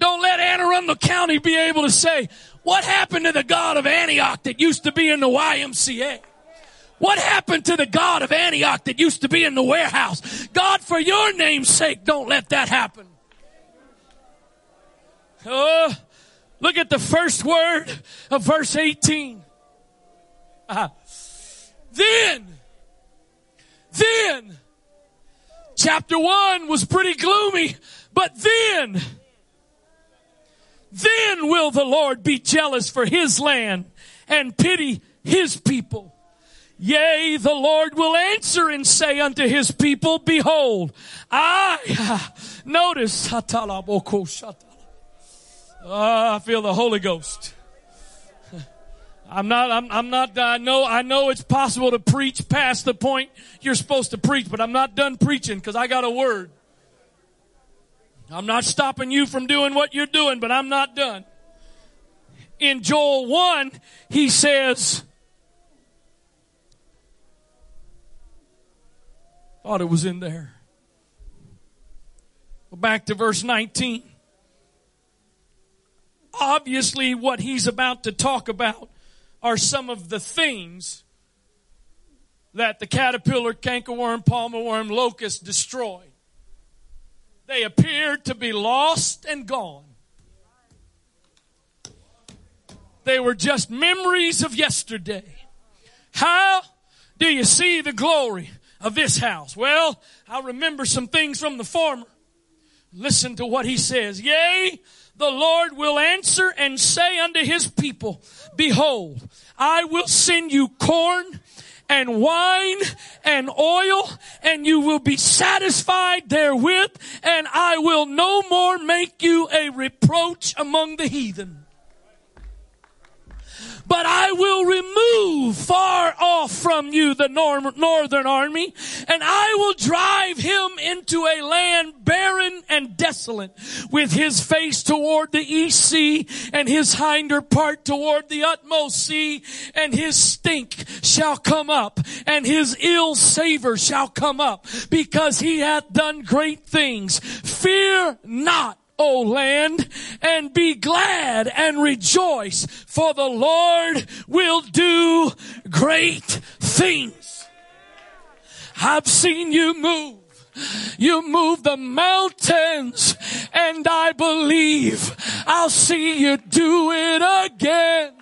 Don't let Anne Arundel County be able to say, what happened to the God of Antioch that used to be in the YMCA? What happened to the God of Antioch that used to be in the warehouse? God, for your name's sake, don't let that happen. Oh, look at the first word of verse 18. Uh, then, then, chapter 1 was pretty gloomy, but then, then will the Lord be jealous for his land and pity his people. Yea, the Lord will answer and say unto his people, behold, I, notice, oh, I feel the Holy Ghost. I'm not, I'm, I'm not, I know, I know it's possible to preach past the point you're supposed to preach, but I'm not done preaching because I got a word. I'm not stopping you from doing what you're doing, but I'm not done. In Joel 1, he says, thought it was in there. Back to verse 19. Obviously, what he's about to talk about are some of the things that the caterpillar, cankerworm, palmer worm, locust destroyed. They appeared to be lost and gone. They were just memories of yesterday. How do you see the glory of this house? Well, I remember some things from the former. Listen to what he says. Yea, the Lord will answer and say unto his people, behold, I will send you corn and wine and oil and you will be satisfied therewith and I will no more make you a reproach among the heathen but I will remove far off from you the nor- northern army, and I will drive him into a land barren and desolate, with his face toward the east sea, and his hinder part toward the utmost sea, and his stink shall come up, and his ill savor shall come up, because he hath done great things. Fear not O land, and be glad and rejoice, for the Lord will do great things. I've seen you move. You move the mountains, and I believe I'll see you do it again.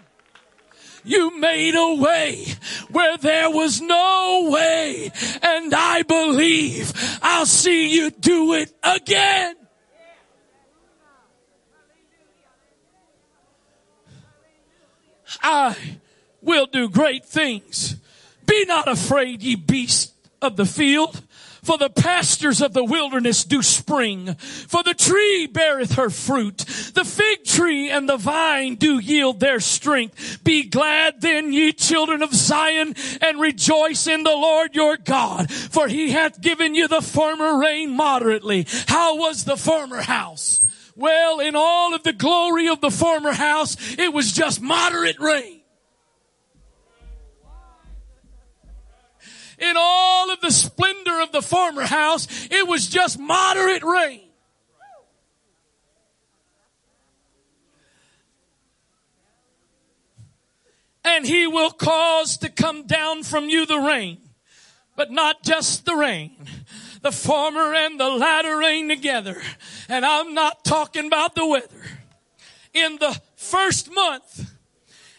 You made a way where there was no way, and I believe I'll see you do it again. I will do great things. Be not afraid, ye beasts of the field. For the pastures of the wilderness do spring. For the tree beareth her fruit. The fig tree and the vine do yield their strength. Be glad then, ye children of Zion, and rejoice in the Lord your God. For he hath given you the former rain moderately. How was the former house? Well, in all of the glory of the former house, it was just moderate rain. In all of the splendor of the former house, it was just moderate rain. and he will cause to come down from you the rain, but not just the rain, the former and the latter rain together. And I'm not talking about the weather. In the first month,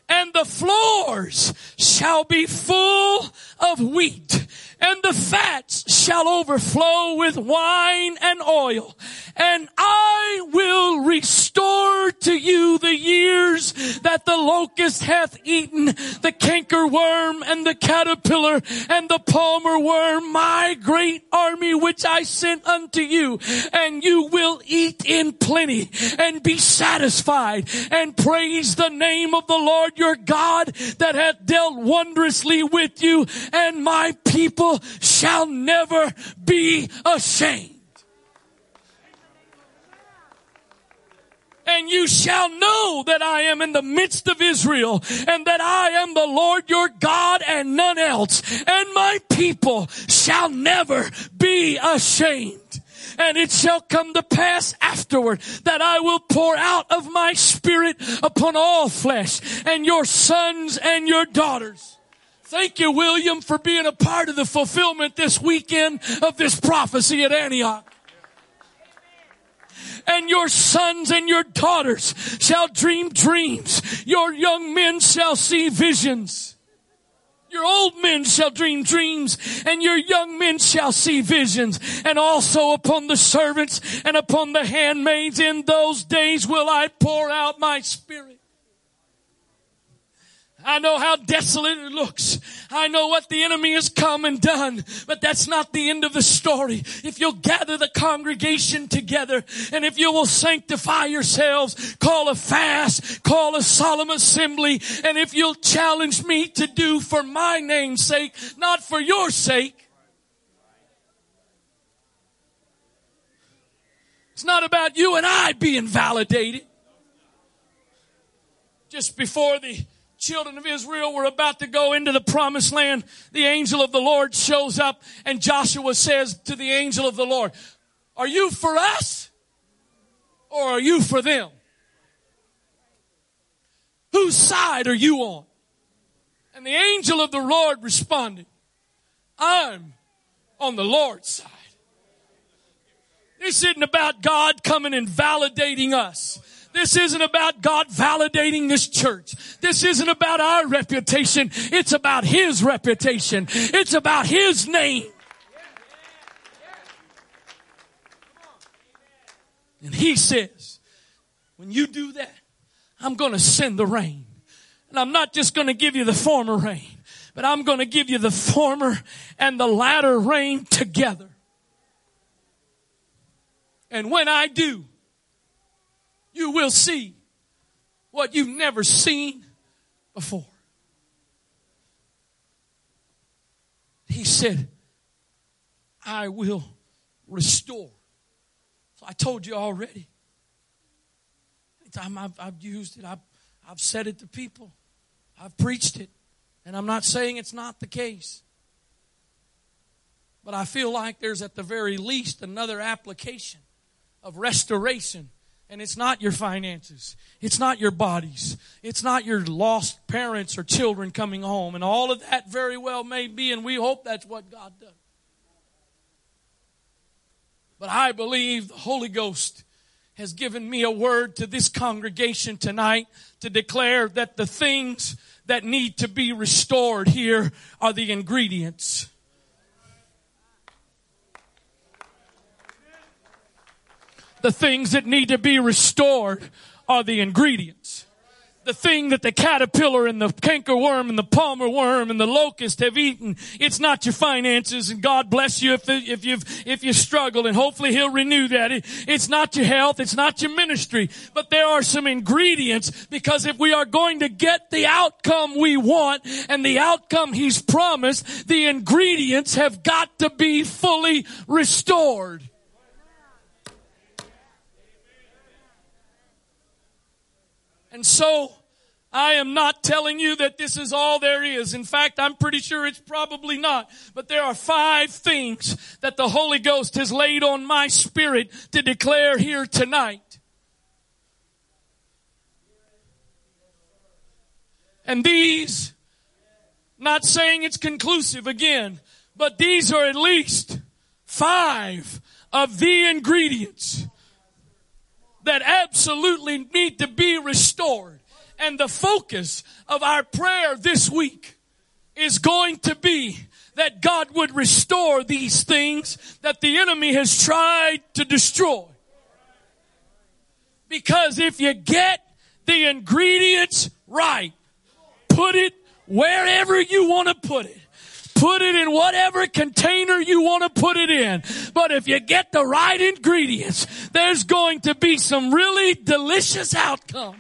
and the floors shall be full of wheat and the fats shall overflow with wine and oil. And I will restore to you the years that the locust hath eaten, the canker worm and the caterpillar and the palmer worm, my great army which I sent unto you. And you will eat in plenty and be satisfied and praise the name of the Lord your God that hath dealt wondrously with you and my people shall never be ashamed. and you shall know that I am in the midst of Israel and that I am the Lord your God and none else. And my people shall never be ashamed. And it shall come to pass afterward that I will pour out of my spirit upon all flesh and your sons and your daughters Thank you, William, for being a part of the fulfillment this weekend of this prophecy at Antioch. And your sons and your daughters shall dream dreams. Your young men shall see visions. Your old men shall dream dreams and your young men shall see visions. And also upon the servants and upon the handmaids in those days will I pour out my spirit. I know how desolate it looks. I know what the enemy has come and done, but that's not the end of the story. If you'll gather the congregation together and if you will sanctify yourselves, call a fast, call a solemn assembly, and if you'll challenge me to do for my name's sake, not for your sake, It's not about you and I being validated. Just before the children of Israel were about to go into the promised land, the angel of the Lord shows up and Joshua says to the angel of the Lord, are you for us or are you for them? Whose side are you on? And the angel of the Lord responded, I'm on the Lord's side. This isn't about God coming and validating us. This isn't about God validating this church. This isn't about our reputation. It's about His reputation. It's about His name. And He says, when you do that, I'm going to send the rain. And I'm not just going to give you the former rain, but I'm going to give you the former and the latter rain together. And when I do, you will see what you've never seen before. He said, I will restore. So I told you already. Anytime I've, I've used it, I've, I've said it to people, I've preached it, and I'm not saying it's not the case. But I feel like there's at the very least another application of restoration and it's not your finances. It's not your bodies. It's not your lost parents or children coming home. And all of that very well may be, and we hope that's what God does. But I believe the Holy Ghost has given me a word to this congregation tonight to declare that the things that need to be restored here are the ingredients. The things that need to be restored are the ingredients. The thing that the caterpillar and the cankerworm and the palmer worm and the locust have eaten, it's not your finances and God bless you if, if you've, if you struggle and hopefully He'll renew that. It, it's not your health, it's not your ministry, but there are some ingredients because if we are going to get the outcome we want and the outcome He's promised, the ingredients have got to be fully restored. And so, I am not telling you that this is all there is. In fact, I'm pretty sure it's probably not. But there are five things that the Holy Ghost has laid on my spirit to declare here tonight. And these, not saying it's conclusive again, but these are at least five of the ingredients that absolutely need to be restored. And the focus of our prayer this week is going to be that God would restore these things that the enemy has tried to destroy. Because if you get the ingredients right, put it wherever you want to put it. Put it in whatever container you want to put it in. But if you get the right ingredients, there's going to be some really delicious outcome.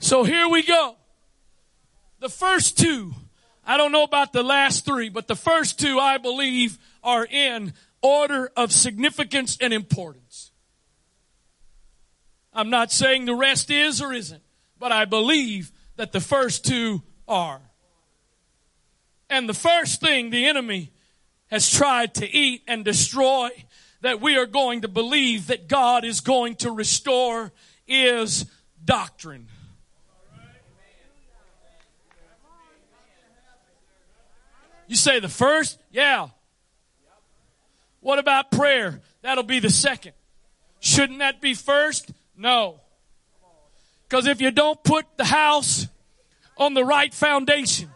So here we go. The first two, I don't know about the last three, but the first two I believe are in order of significance and importance. I'm not saying the rest is or isn't, but I believe that the first two are. And the first thing the enemy has tried to eat and destroy that we are going to believe that God is going to restore is doctrine. You say the first? Yeah. What about prayer? That'll be the second. Shouldn't that be first? No. Because if you don't put the house on the right foundation,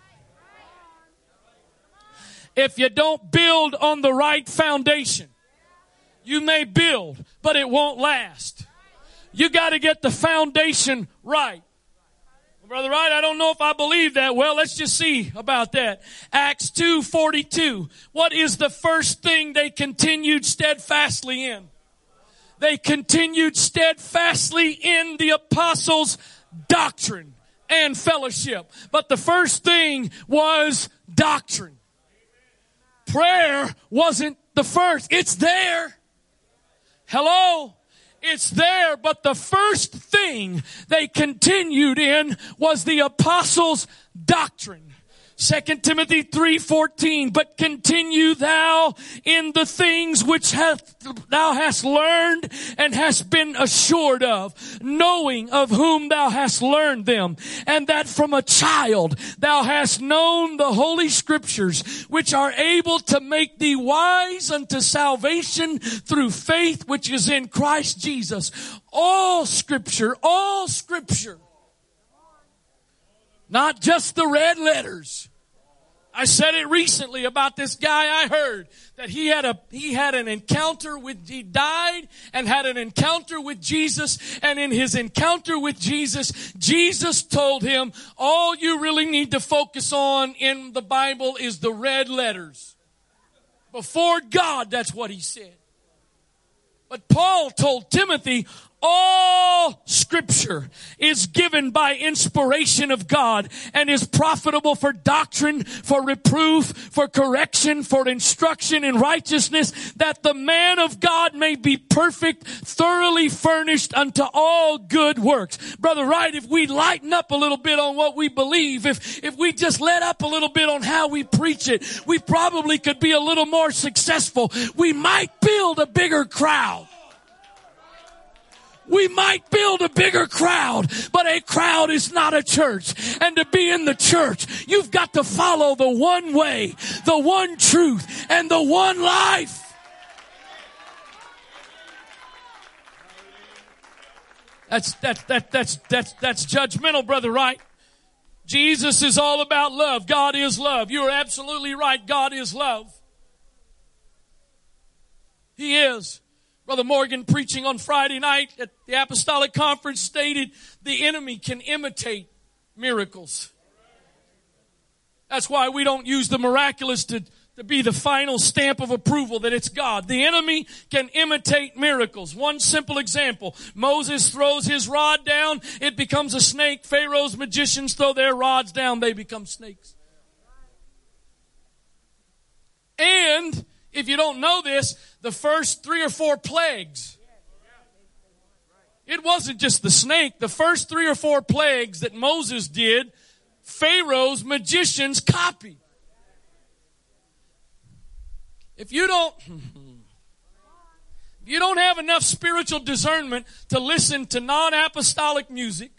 if you don't build on the right foundation, you may build, but it won't last. You got to get the foundation right. Brother Wright, I don't know if I believe that. Well, let's just see about that. Acts 2.42. What is the first thing they continued steadfastly in? They continued steadfastly in the apostles' doctrine and fellowship. But the first thing was doctrine. Prayer wasn't the first. It's there. Hello? It's there, but the first thing they continued in was the apostles' doctrine. Second Timothy 3:14 but continue thou in the things which hath, thou hast learned and hast been assured of knowing of whom thou hast learned them and that from a child thou hast known the holy scriptures which are able to make thee wise unto salvation through faith which is in Christ Jesus. All scripture all scripture. Not just the red letters I said it recently about this guy I heard that he had a, he had an encounter with, he died and had an encounter with Jesus. And in his encounter with Jesus, Jesus told him, all you really need to focus on in the Bible is the red letters. Before God, that's what he said. But Paul told Timothy, all scripture is given by inspiration of God and is profitable for doctrine, for reproof, for correction, for instruction in righteousness, that the man of God may be perfect, thoroughly furnished unto all good works. Brother Wright, if we lighten up a little bit on what we believe, if, if we just let up a little bit on how we preach it, we probably could be a little more successful. We might build a bigger crowd we might build a bigger crowd, but a crowd is not a church. And to be in the church, you've got to follow the one way, the one truth, and the one life. That's, that's, that, that's, that's, that's judgmental, Brother Wright? Jesus is all about love. God is love. You are absolutely right. God is love. He is. Brother Morgan preaching on Friday night at the Apostolic Conference stated the enemy can imitate miracles. That's why we don't use the miraculous to, to be the final stamp of approval that it's God. The enemy can imitate miracles. One simple example. Moses throws his rod down, it becomes a snake. Pharaoh's magicians throw their rods down, they become snakes. And if you don't know this, the first three or four plagues, it wasn't just the snake. The first three or four plagues that Moses did, Pharaoh's magicians copied. If you don't, You don't have enough spiritual discernment to listen to non-apostolic music,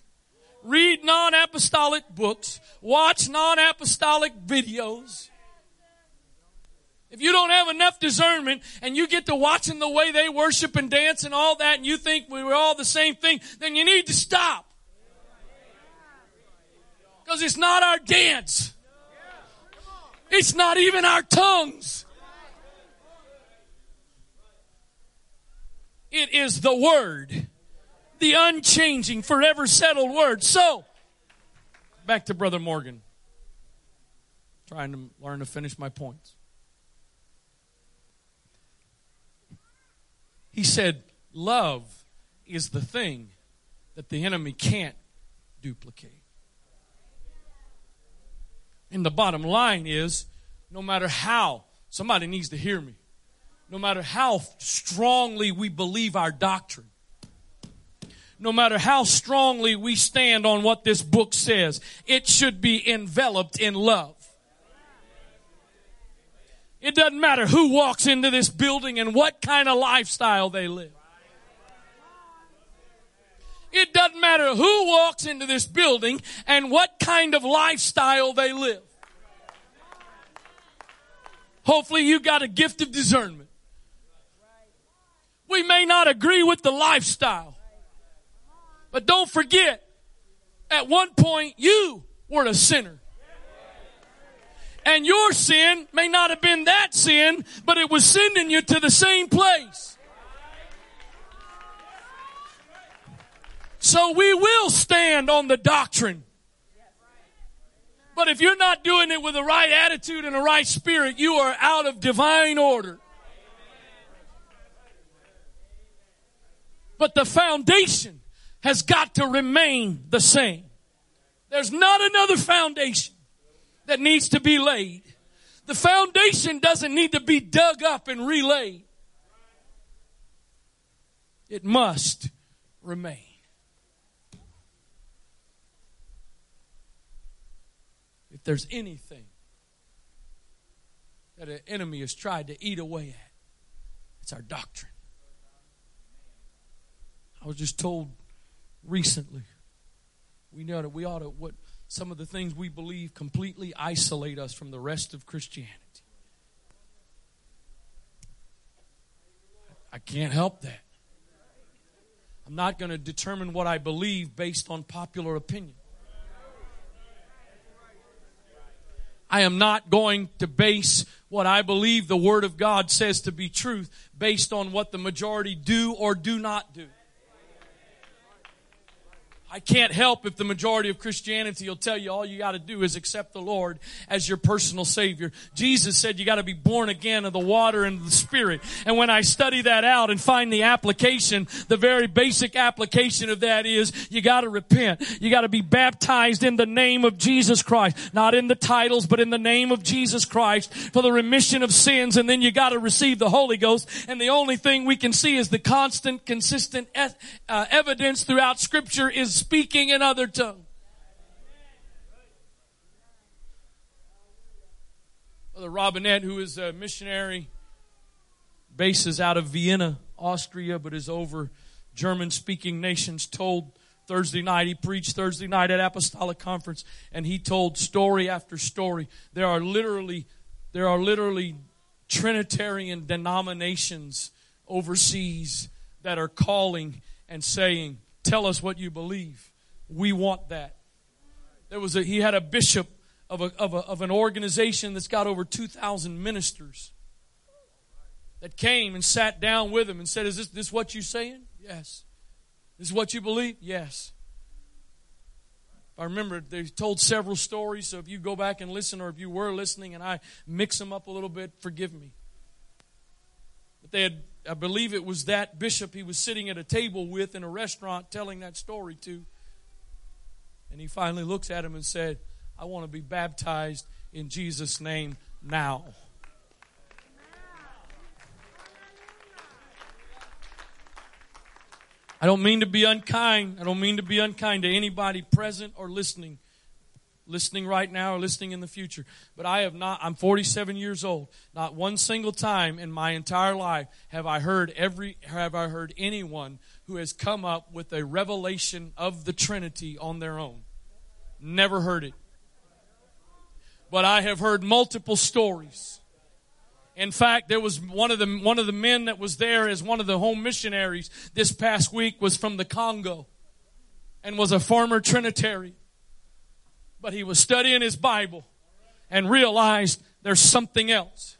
read non-apostolic books, watch non-apostolic videos. If you don't have enough discernment and you get to watching the way they worship and dance and all that and you think we were all the same thing, then you need to stop. Because it's not our dance. It's not even our tongues. It is the Word. The unchanging, forever settled Word. So, back to Brother Morgan. Trying to learn to finish my points. He said, Love is the thing that the enemy can't duplicate. And the bottom line is no matter how, somebody needs to hear me no matter how strongly we believe our doctrine, no matter how strongly we stand on what this book says, it should be enveloped in love. It doesn't matter who walks into this building and what kind of lifestyle they live. It doesn't matter who walks into this building and what kind of lifestyle they live. Hopefully you got a gift of discernment. We may not agree with the lifestyle. But don't forget, at one point you were a sinner. And your sin may not have been that sin, but it was sending you to the same place. So we will stand on the doctrine. But if you're not doing it with the right attitude and the right spirit, you are out of divine order. But the foundation has got to remain the same. There's not another foundation that needs to be laid. The foundation doesn't need to be dug up and relaid. It must remain. If there's anything that an enemy has tried to eat away at, it's our doctrine. I was just told recently we know that we ought to what some of the things we believe completely isolate us from the rest of Christianity. I can't help that. I'm not going to determine what I believe based on popular opinion. I am not going to base what I believe the Word of God says to be truth based on what the majority do or do not do. I can't help if the majority of Christianity will tell you all you got to do is accept the Lord as your personal Savior. Jesus said you got to be born again of the water and the Spirit. And when I study that out and find the application, the very basic application of that is you got to repent. You got to be baptized in the name of Jesus Christ. Not in the titles, but in the name of Jesus Christ for the remission of sins. And then you got to receive the Holy Ghost. And the only thing we can see is the constant, consistent uh, evidence throughout Scripture is speaking in other tongues. Brother Robinette, who is a missionary, bases out of Vienna, Austria, but is over German speaking nations, told Thursday night, he preached Thursday night at Apostolic Conference, and he told story after story. There are literally, there are literally Trinitarian denominations overseas that are calling and saying, Tell us what you believe. We want that. There was a, he had a bishop of, a, of, a, of an organization that's got over 2,000 ministers that came and sat down with him and said, Is this, this what you're saying? Yes. This is what you believe? Yes. I remember they told several stories, so if you go back and listen or if you were listening and I mix them up a little bit, forgive me. But they had I believe it was that bishop he was sitting at a table with in a restaurant telling that story to. And he finally looks at him and said, I want to be baptized in Jesus' name now. I don't mean to be unkind. I don't mean to be unkind to anybody present or listening. Listening right now or listening in the future. But I have not, I'm 47 years old. Not one single time in my entire life have I heard every, have I heard anyone who has come up with a revelation of the Trinity on their own. Never heard it. But I have heard multiple stories. In fact, there was one of the, one of the men that was there as one of the home missionaries this past week was from the Congo and was a former Trinitarian but he was studying his Bible and realized there's something else.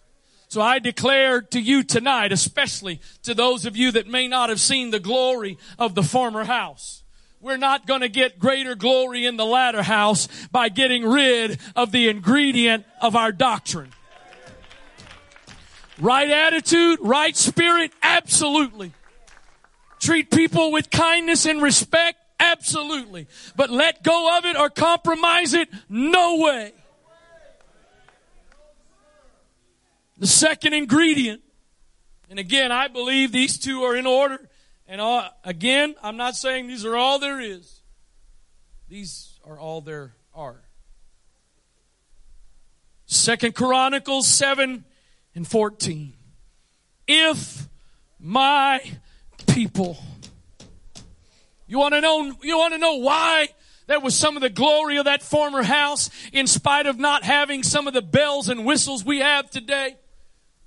So I declare to you tonight, especially to those of you that may not have seen the glory of the former house. We're not going to get greater glory in the latter house by getting rid of the ingredient of our doctrine. Right attitude, right spirit, absolutely. Treat people with kindness and respect, Absolutely. But let go of it or compromise it? No way. The second ingredient, and again, I believe these two are in order. And all, again, I'm not saying these are all there is. These are all there are. Second Chronicles 7 and 14. If my people you want to know, you want to know why there was some of the glory of that former house in spite of not having some of the bells and whistles we have today?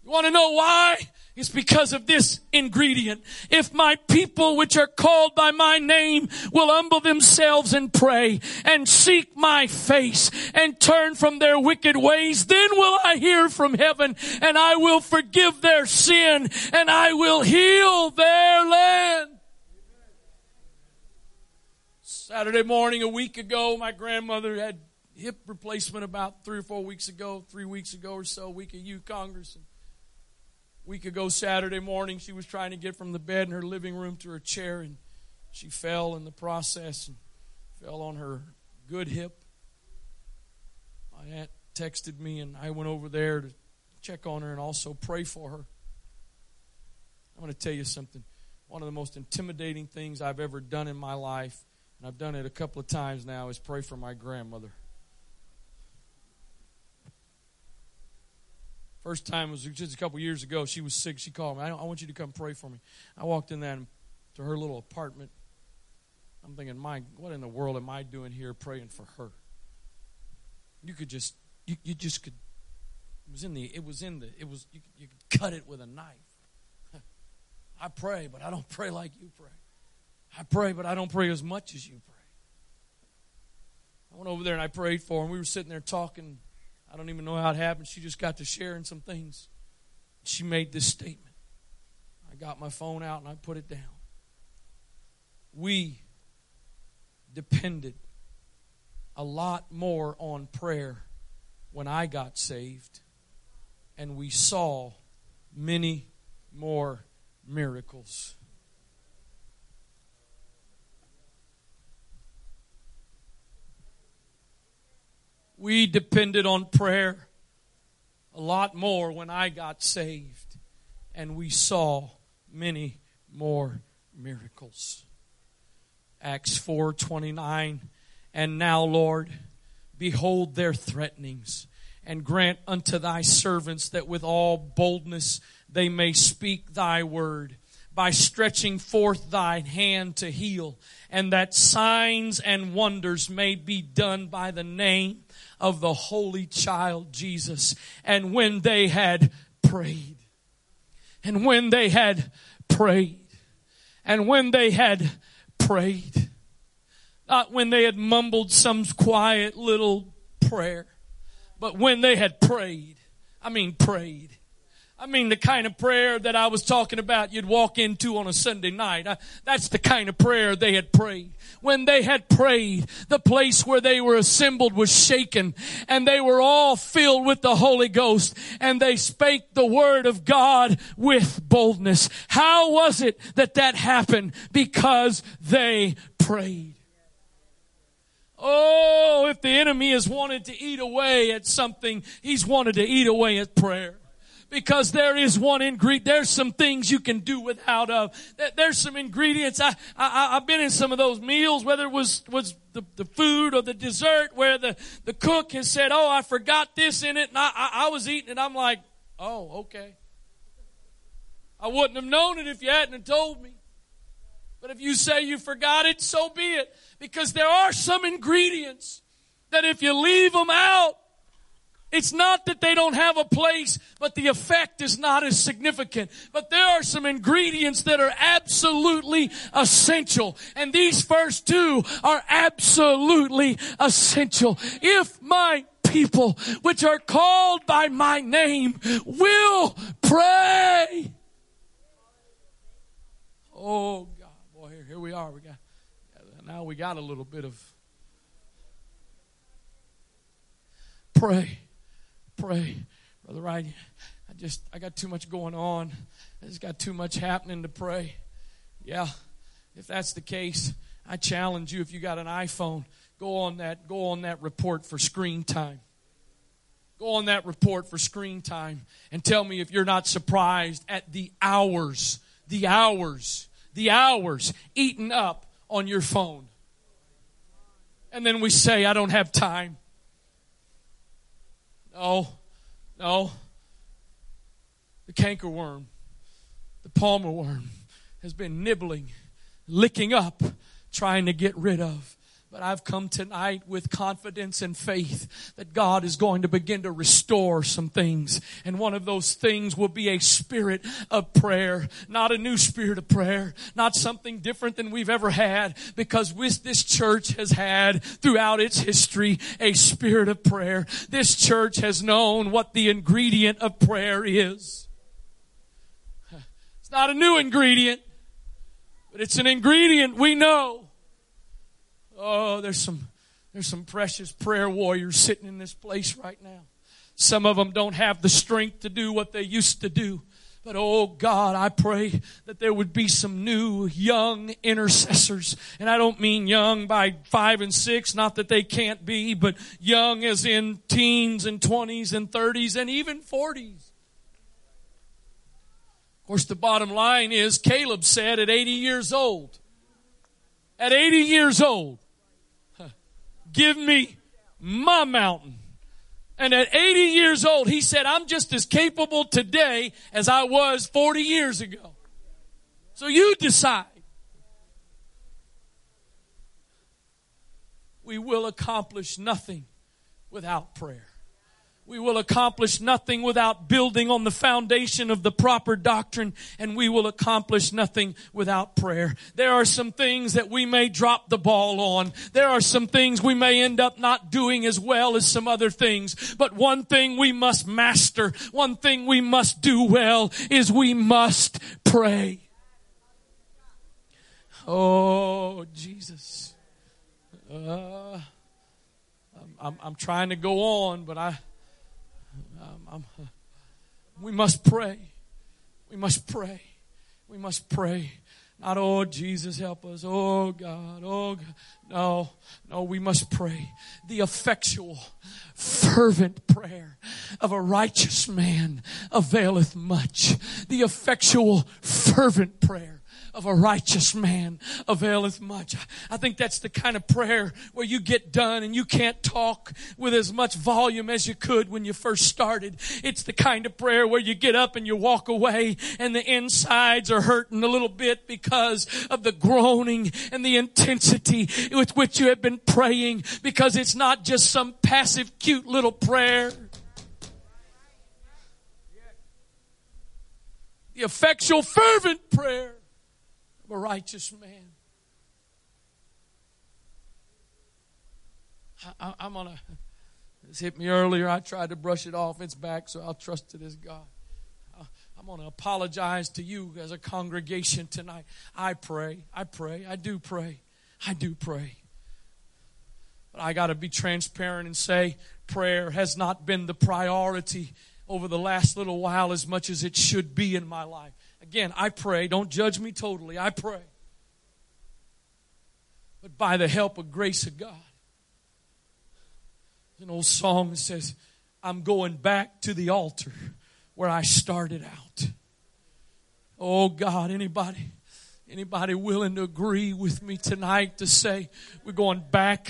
You want to know why? It's because of this ingredient. If my people which are called by my name will humble themselves and pray and seek my face and turn from their wicked ways, then will I hear from heaven and I will forgive their sin and I will heal their land. Saturday morning a week ago, my grandmother had hip replacement about three or four weeks ago, three weeks ago or so, week of youth congress. Week ago Saturday morning, she was trying to get from the bed in her living room to her chair, and she fell in the process and fell on her good hip. My aunt texted me, and I went over there to check on her and also pray for her. I'm going to tell you something. One of the most intimidating things I've ever done in my life and I've done it a couple of times now, is pray for my grandmother. First time was just a couple years ago. She was sick. She called me. I, I want you to come pray for me. I walked in there to her little apartment. I'm thinking, my, what in the world am I doing here praying for her? You could just, you, you just could. It was in the, it was in the, it was, you, you could cut it with a knife. I pray, but I don't pray like you pray. I pray, but I don't pray as much as you pray. I went over there and I prayed for her. We were sitting there talking. I don't even know how it happened. She just got to sharing some things. She made this statement. I got my phone out and I put it down. We depended a lot more on prayer when I got saved, and we saw many more miracles. We depended on prayer a lot more when I got saved, and we saw many more miracles. Acts 4:29 And now Lord behold their threatenings and grant unto thy servants that with all boldness they may speak thy word by stretching forth thine hand to heal and that signs and wonders may be done by the name of the Holy Child Jesus. And when they had prayed, and when they had prayed, and when they had prayed, not when they had mumbled some quiet little prayer, but when they had prayed, I mean prayed, I mean, the kind of prayer that I was talking about you'd walk into on a Sunday night. That's the kind of prayer they had prayed. When they had prayed, the place where they were assembled was shaken and they were all filled with the Holy Ghost and they spake the word of God with boldness. How was it that that happened? Because they prayed. Oh, if the enemy has wanted to eat away at something, he's wanted to eat away at prayer. Because there is one ingredient. There's some things you can do without of. There's some ingredients. I, I, I've been in some of those meals, whether it was, was the, the food or the dessert where the, the cook has said, Oh, I forgot this in it. And I, I, I was eating it. I'm like, Oh, okay. I wouldn't have known it if you hadn't told me. But if you say you forgot it, so be it. Because there are some ingredients that if you leave them out, it's not that they don't have a place, but the effect is not as significant. But there are some ingredients that are absolutely essential. And these first two are absolutely essential. If my people, which are called by my name, will pray. Oh God, boy, here, here we are. We got now we got a little bit of pray, pray, brother. Wright, I just I got too much going on. I just got too much happening to pray. Yeah, if that's the case, I challenge you. If you got an iPhone, go on that go on that report for screen time. Go on that report for screen time and tell me if you're not surprised at the hours, the hours, the hours eaten up on your phone. And then we say, I don't have time. No, no. The cankerworm, the palmer worm, has been nibbling, licking up, trying to get rid of but I've come tonight with confidence and faith that God is going to begin to restore some things. And one of those things will be a spirit of prayer, not a new spirit of prayer, not something different than we've ever had, because this church has had throughout its history a spirit of prayer. This church has known what the ingredient of prayer is. It's not a new ingredient, but it's an ingredient we know Oh, there's some there's some precious prayer warriors sitting in this place right now. Some of them don't have the strength to do what they used to do. But oh God, I pray that there would be some new young intercessors. And I don't mean young by five and six, not that they can't be, but young as in teens and twenties and thirties and even forties. Of course, the bottom line is Caleb said at 80 years old, at 80 years old, give me my mountain. And at 80 years old, he said, I'm just as capable today as I was 40 years ago. So you decide. We will accomplish nothing without prayer. We will accomplish nothing without building on the foundation of the proper doctrine, and we will accomplish nothing without prayer. There are some things that we may drop the ball on. There are some things we may end up not doing as well as some other things. But one thing we must master, one thing we must do well is we must pray. Oh, Jesus. Uh, I'm, I'm, I'm trying to go on, but I, We must pray. We must pray. We must pray. Not, oh, Jesus, help us. Oh, God. Oh, God. No, no, we must pray. The effectual, fervent prayer of a righteous man availeth much. The effectual, fervent prayer of a righteous man availeth much. I think that's the kind of prayer where you get done and you can't talk with as much volume as you could when you first started. It's the kind of prayer where you get up and you walk away and the insides are hurting a little bit because of the groaning and the intensity with which you have been praying because it's not just some passive cute little prayer. The effectual fervent prayer a righteous man. I, am gonna. This hit me earlier. I tried to brush it off. It's back, so I'll trust it as God. I'm going to apologize to you as a congregation tonight. I pray. I pray. I do pray. I do pray. But I got to be transparent and say prayer has not been the priority over the last little while as much as it should be in my life. Again, I pray. Don't judge me totally. I pray. But by the help of grace of God. An old song says, I'm going back to the altar where I started out. Oh God, anybody, anybody willing to agree with me tonight to say we're going back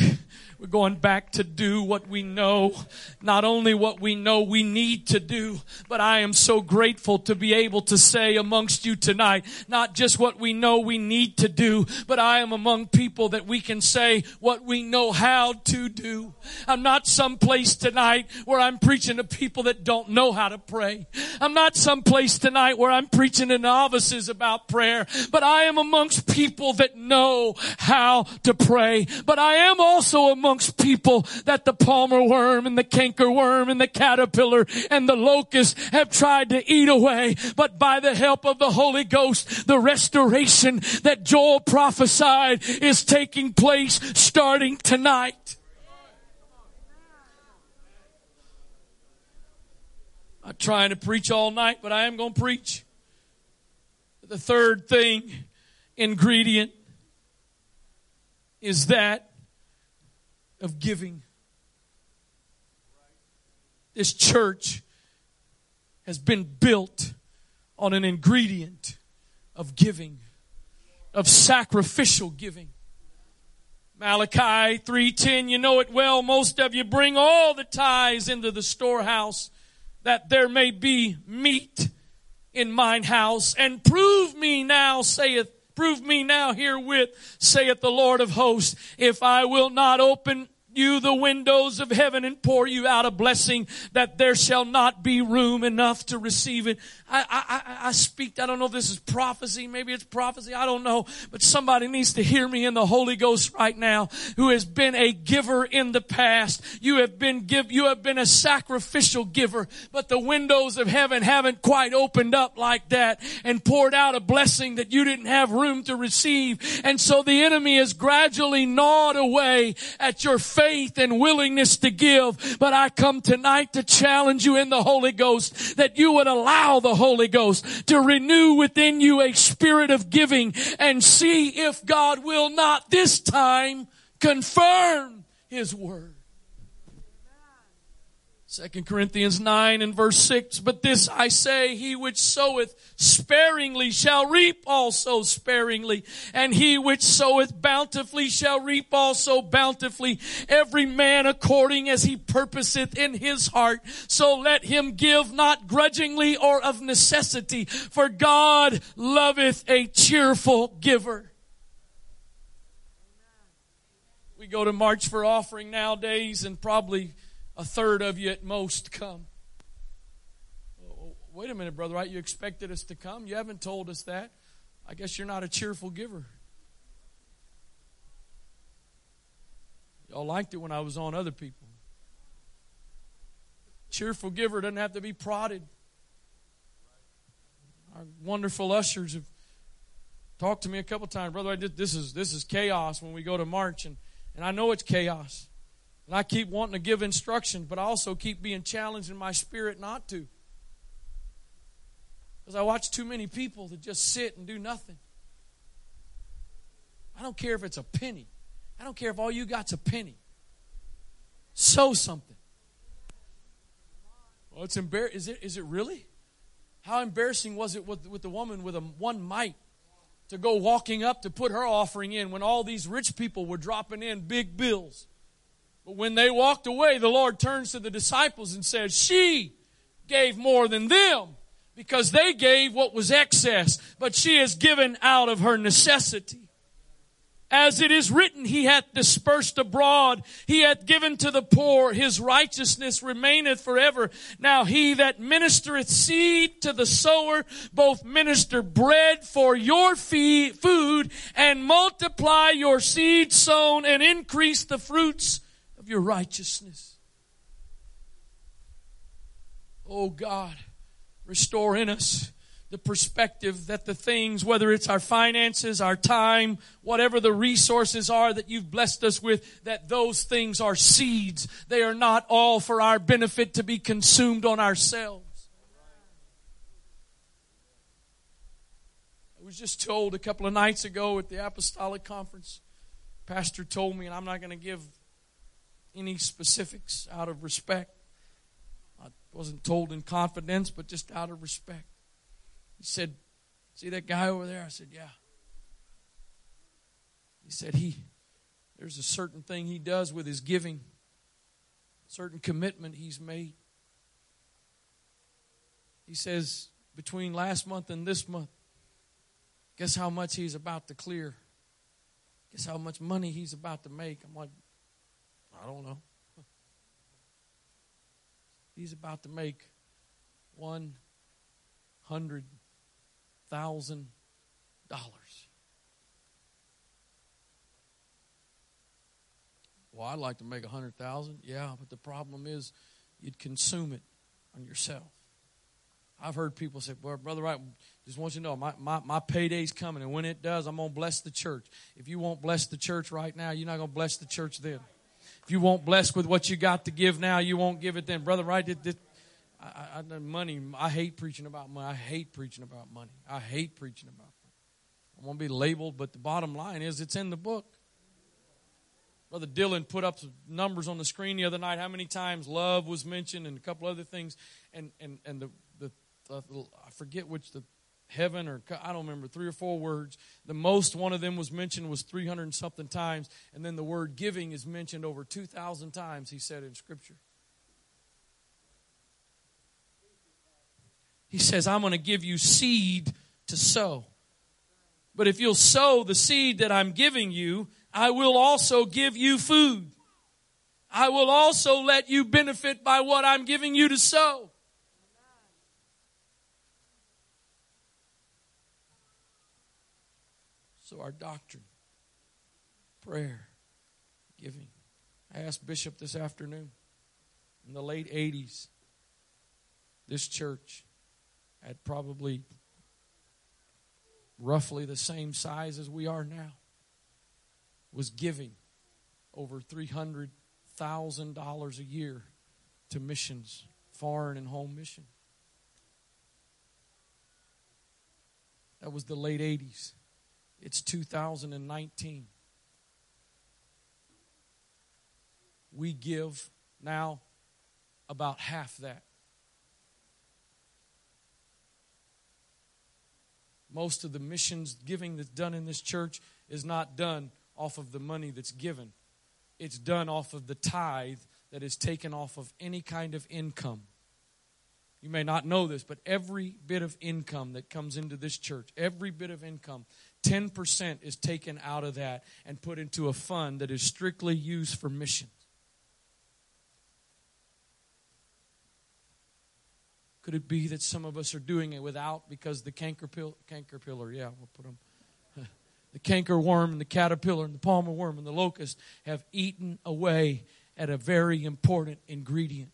we're going back to do what we know. Not only what we know we need to do, but I am so grateful to be able to say amongst you tonight, not just what we know we need to do, but I am among people that we can say what we know how to do. I'm not someplace tonight where I'm preaching to people that don't know how to pray. I'm not someplace tonight where I'm preaching to novices about prayer, but I am amongst people that know how to pray. But I am also among amongst people that the palmer worm and the canker worm and the caterpillar and the locust have tried to eat away. But by the help of the Holy Ghost, the restoration that Joel prophesied is taking place starting tonight. I'm trying to preach all night, but I am going to preach. The third thing, ingredient, is that of giving. This church has been built on an ingredient of giving, of sacrificial giving. Malachi 3:10 you know it well most of you bring all the tithes into the storehouse that there may be meat in mine house and prove me now saith Prove me now herewith, saith the Lord of hosts, if I will not open you the windows of heaven and pour you out a blessing that there shall not be room enough to receive it. I, I, I speak, I don't know if this is prophecy, maybe it's prophecy, I don't know, but somebody needs to hear me in the Holy Ghost right now who has been a giver in the past. You have been give, you have been a sacrificial giver, but the windows of heaven haven't quite opened up like that and poured out a blessing that you didn't have room to receive. And so the enemy has gradually gnawed away at your faith faith and willingness to give. But I come tonight to challenge you in the Holy Ghost that you would allow the Holy Ghost to renew within you a spirit of giving and see if God will not this time confirm His word. Second Corinthians 9 and verse 6, but this I say, he which soweth sparingly shall reap also sparingly, and he which soweth bountifully shall reap also bountifully, every man according as he purposeth in his heart. So let him give not grudgingly or of necessity, for God loveth a cheerful giver. We go to march for offering nowadays and probably a third of you at most come. Oh, wait a minute, brother, Wright? You expected us to come? You haven't told us that. I guess you're not a cheerful giver. Y'all liked it when I was on other people. Cheerful giver doesn't have to be prodded. Our wonderful ushers have talked to me a couple times, brother. I did, this is this is chaos when we go to march, and and I know it's chaos. And I keep wanting to give instructions, but I also keep being challenged in my spirit not to. Because I watch too many people that just sit and do nothing. I don't care if it's a penny. I don't care if all you got's a penny. Sow something. Well, it's embarrassing. Is it, is it really? How embarrassing was it with, with the woman with a one mite to go walking up to put her offering in when all these rich people were dropping in big bills? But when they walked away, the Lord turns to the disciples and says, She gave more than them because they gave what was excess, but she has given out of her necessity. As it is written, he hath dispersed abroad. He hath given to the poor. His righteousness remaineth forever. Now he that ministereth seed to the sower, both minister bread for your fee, food and multiply your seed sown and increase the fruits of your righteousness. Oh God, restore in us the perspective that the things, whether it's our finances, our time, whatever the resources are that you've blessed us with, that those things are seeds. They are not all for our benefit to be consumed on ourselves. I was just told a couple of nights ago at the Apostolic Conference, Pastor told me, and I'm not going to give any specifics out of respect. I wasn't told in confidence, but just out of respect. He said, See that guy over there? I said, Yeah. He said, He there's a certain thing he does with his giving, certain commitment he's made. He says, between last month and this month, guess how much he's about to clear? Guess how much money he's about to make? I'm like, I don't know. He's about to make one hundred thousand dollars. Well, I'd like to make a hundred thousand. Yeah, but the problem is you'd consume it on yourself. I've heard people say, Well, Brother I just want you to know my, my, my payday's coming, and when it does, I'm going to bless the church. If you won't bless the church right now, you're not going to bless the church then. If you won't bless with what you got to give now, you won't give it then. Brother Wright, it, it, I, I, money, I hate preaching about money. I hate preaching about money. I hate preaching about money. I won't be labeled, but the bottom line is it's in the book. Brother Dylan put up numbers on the screen the other night. How many times love was mentioned and a couple other things, and and and the the, the I forget which the heaven or I don't remember three or four words. The most one of them was mentioned was three hundred and something times, and then the word giving is mentioned over two thousand times. He said in Scripture. He says, "I'm going to give you seed to sow." But if you'll sow the seed that I'm giving you, I will also give you food. I will also let you benefit by what I'm giving you to sow. So, our doctrine, prayer, giving. I asked Bishop this afternoon in the late 80s, this church had probably roughly the same size as we are now was giving over $300,000 a year to missions, foreign and home mission. That was the late 80s. It's 2019. We give now about half that. Most of the missions giving that's done in this church is not done off of the money that's given. It's done off of the tithe that is taken off of any kind of income. You may not know this, but every bit of income that comes into this church, every bit of income, 10% is taken out of that and put into a fund that is strictly used for missions. Could it be that some of us are doing it without because the canker, pill, canker pillar, yeah, we'll put them the canker worm and the caterpillar and the palmer worm and the locust have eaten away at a very important ingredient.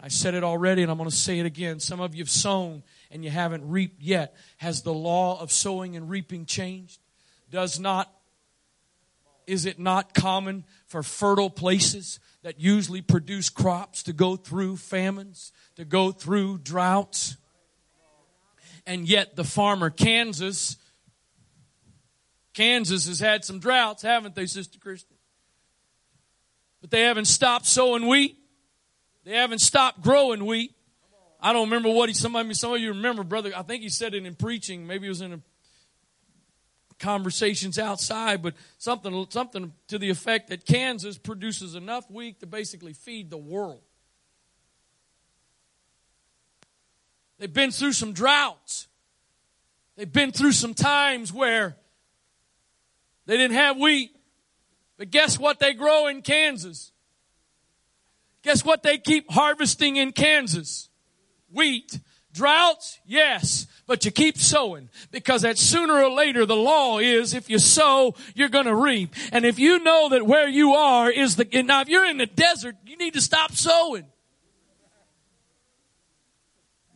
I said it already and I'm going to say it again. Some of you have sown and you haven't reaped yet. Has the law of sowing and reaping changed? Does not is it not common for fertile places that usually produce crops to go through famines, to go through droughts? And yet the farmer Kansas Kansas has had some droughts, haven't they, Sister Christy? But they haven't stopped sowing wheat. They haven't stopped growing wheat. I don't remember what he, some of, you, some of you remember, brother. I think he said it in preaching. Maybe it was in a, conversations outside, but something, something to the effect that Kansas produces enough wheat to basically feed the world. They've been through some droughts. They've been through some times where they didn't have wheat. But guess what they grow in Kansas? Guess what they keep harvesting in Kansas? Wheat. Droughts? Yes. But you keep sowing because that sooner or later the law is if you sow, you're going to reap. And if you know that where you are is the, now if you're in the desert, you need to stop sowing.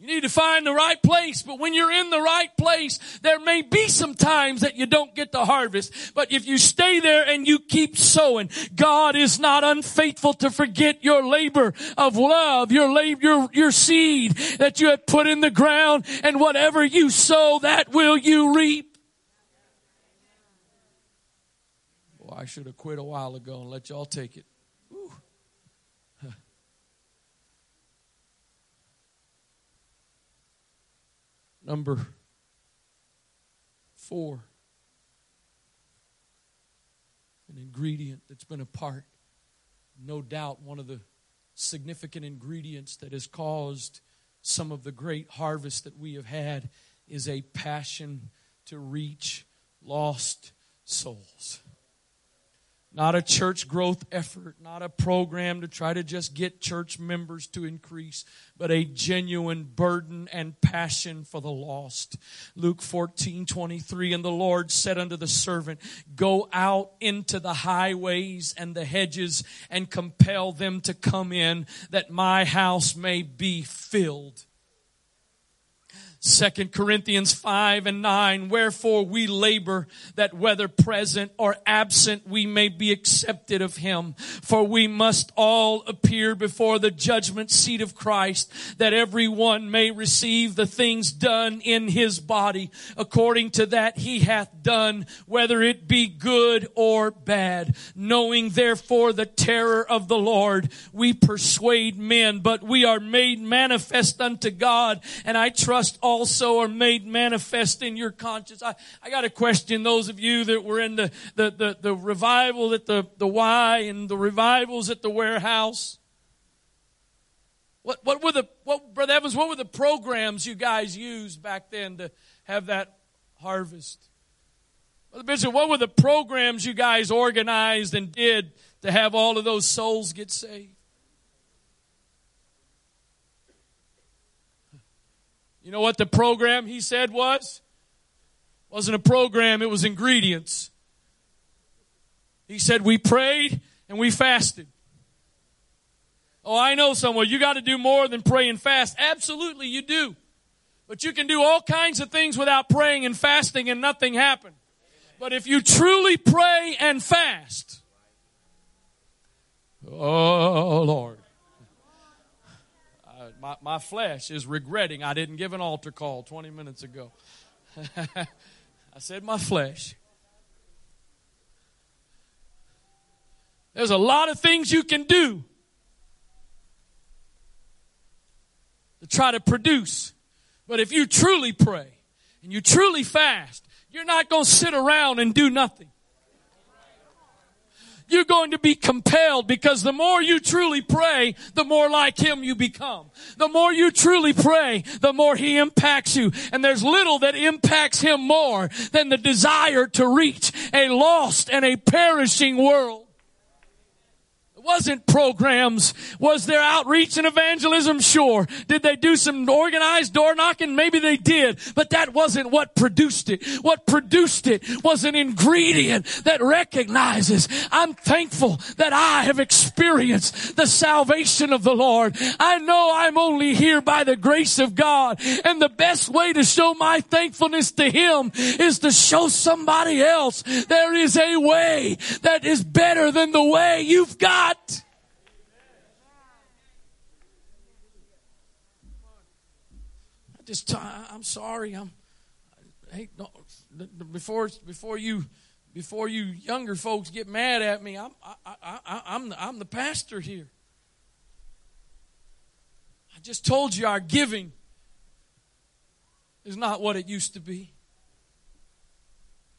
You need to find the right place, but when you're in the right place, there may be some times that you don't get the harvest. But if you stay there and you keep sowing, God is not unfaithful to forget your labor of love, your labor, your, your seed that you have put in the ground, and whatever you sow, that will you reap. Well, I should have quit a while ago and let y'all take it. Number four, an ingredient that's been a part, no doubt, one of the significant ingredients that has caused some of the great harvest that we have had is a passion to reach lost souls. Not a church growth effort, not a program to try to just get church members to increase, but a genuine burden and passion for the lost. Luke 14, 23, and the Lord said unto the servant, Go out into the highways and the hedges and compel them to come in, that my house may be filled. Second Corinthians 5 and 9, wherefore we labor that whether present or absent we may be accepted of him. For we must all appear before the judgment seat of Christ that every one may receive the things done in his body according to that he hath done, whether it be good or bad. Knowing therefore the terror of the Lord, we persuade men, but we are made manifest unto God and I trust all also are made manifest in your conscience. I, I got to question those of you that were in the, the, the, the revival at the, the Y and the revivals at the warehouse. What, what were the, what, Brother Evans, what were the programs you guys used back then to have that harvest? Brother Bishop, what were the programs you guys organized and did to have all of those souls get saved? You know what the program he said was? Wasn't a program, it was ingredients. He said, We prayed and we fasted. Oh, I know someone. You got to do more than pray and fast. Absolutely, you do. But you can do all kinds of things without praying and fasting and nothing happen. But if you truly pray and fast, oh Lord, my, my flesh is regretting I didn't give an altar call 20 minutes ago. I said my flesh. There's a lot of things you can do to try to produce. But if you truly pray and you truly fast, you're not going to sit around and do nothing you're going to be compelled because the more you truly pray, the more like Him you become. The more you truly pray, the more He impacts you. And there's little that impacts Him more than the desire to reach a lost and a perishing world. Wasn't programs. Was there outreach and evangelism? Sure. Did they do some organized door knocking? Maybe they did. But that wasn't what produced it. What produced it was an ingredient that recognizes I'm thankful that I have experienced the salvation of the Lord. I know I'm only here by the grace of God. And the best way to show my thankfulness to Him is to show somebody else there is a way that is better than the way you've got not. I just, I'm sorry. I'm, hey, before, before you, before you younger folks get mad at me, I'm, I, I, I'm, the, I'm the pastor here. I just told you our giving is not what it used to be.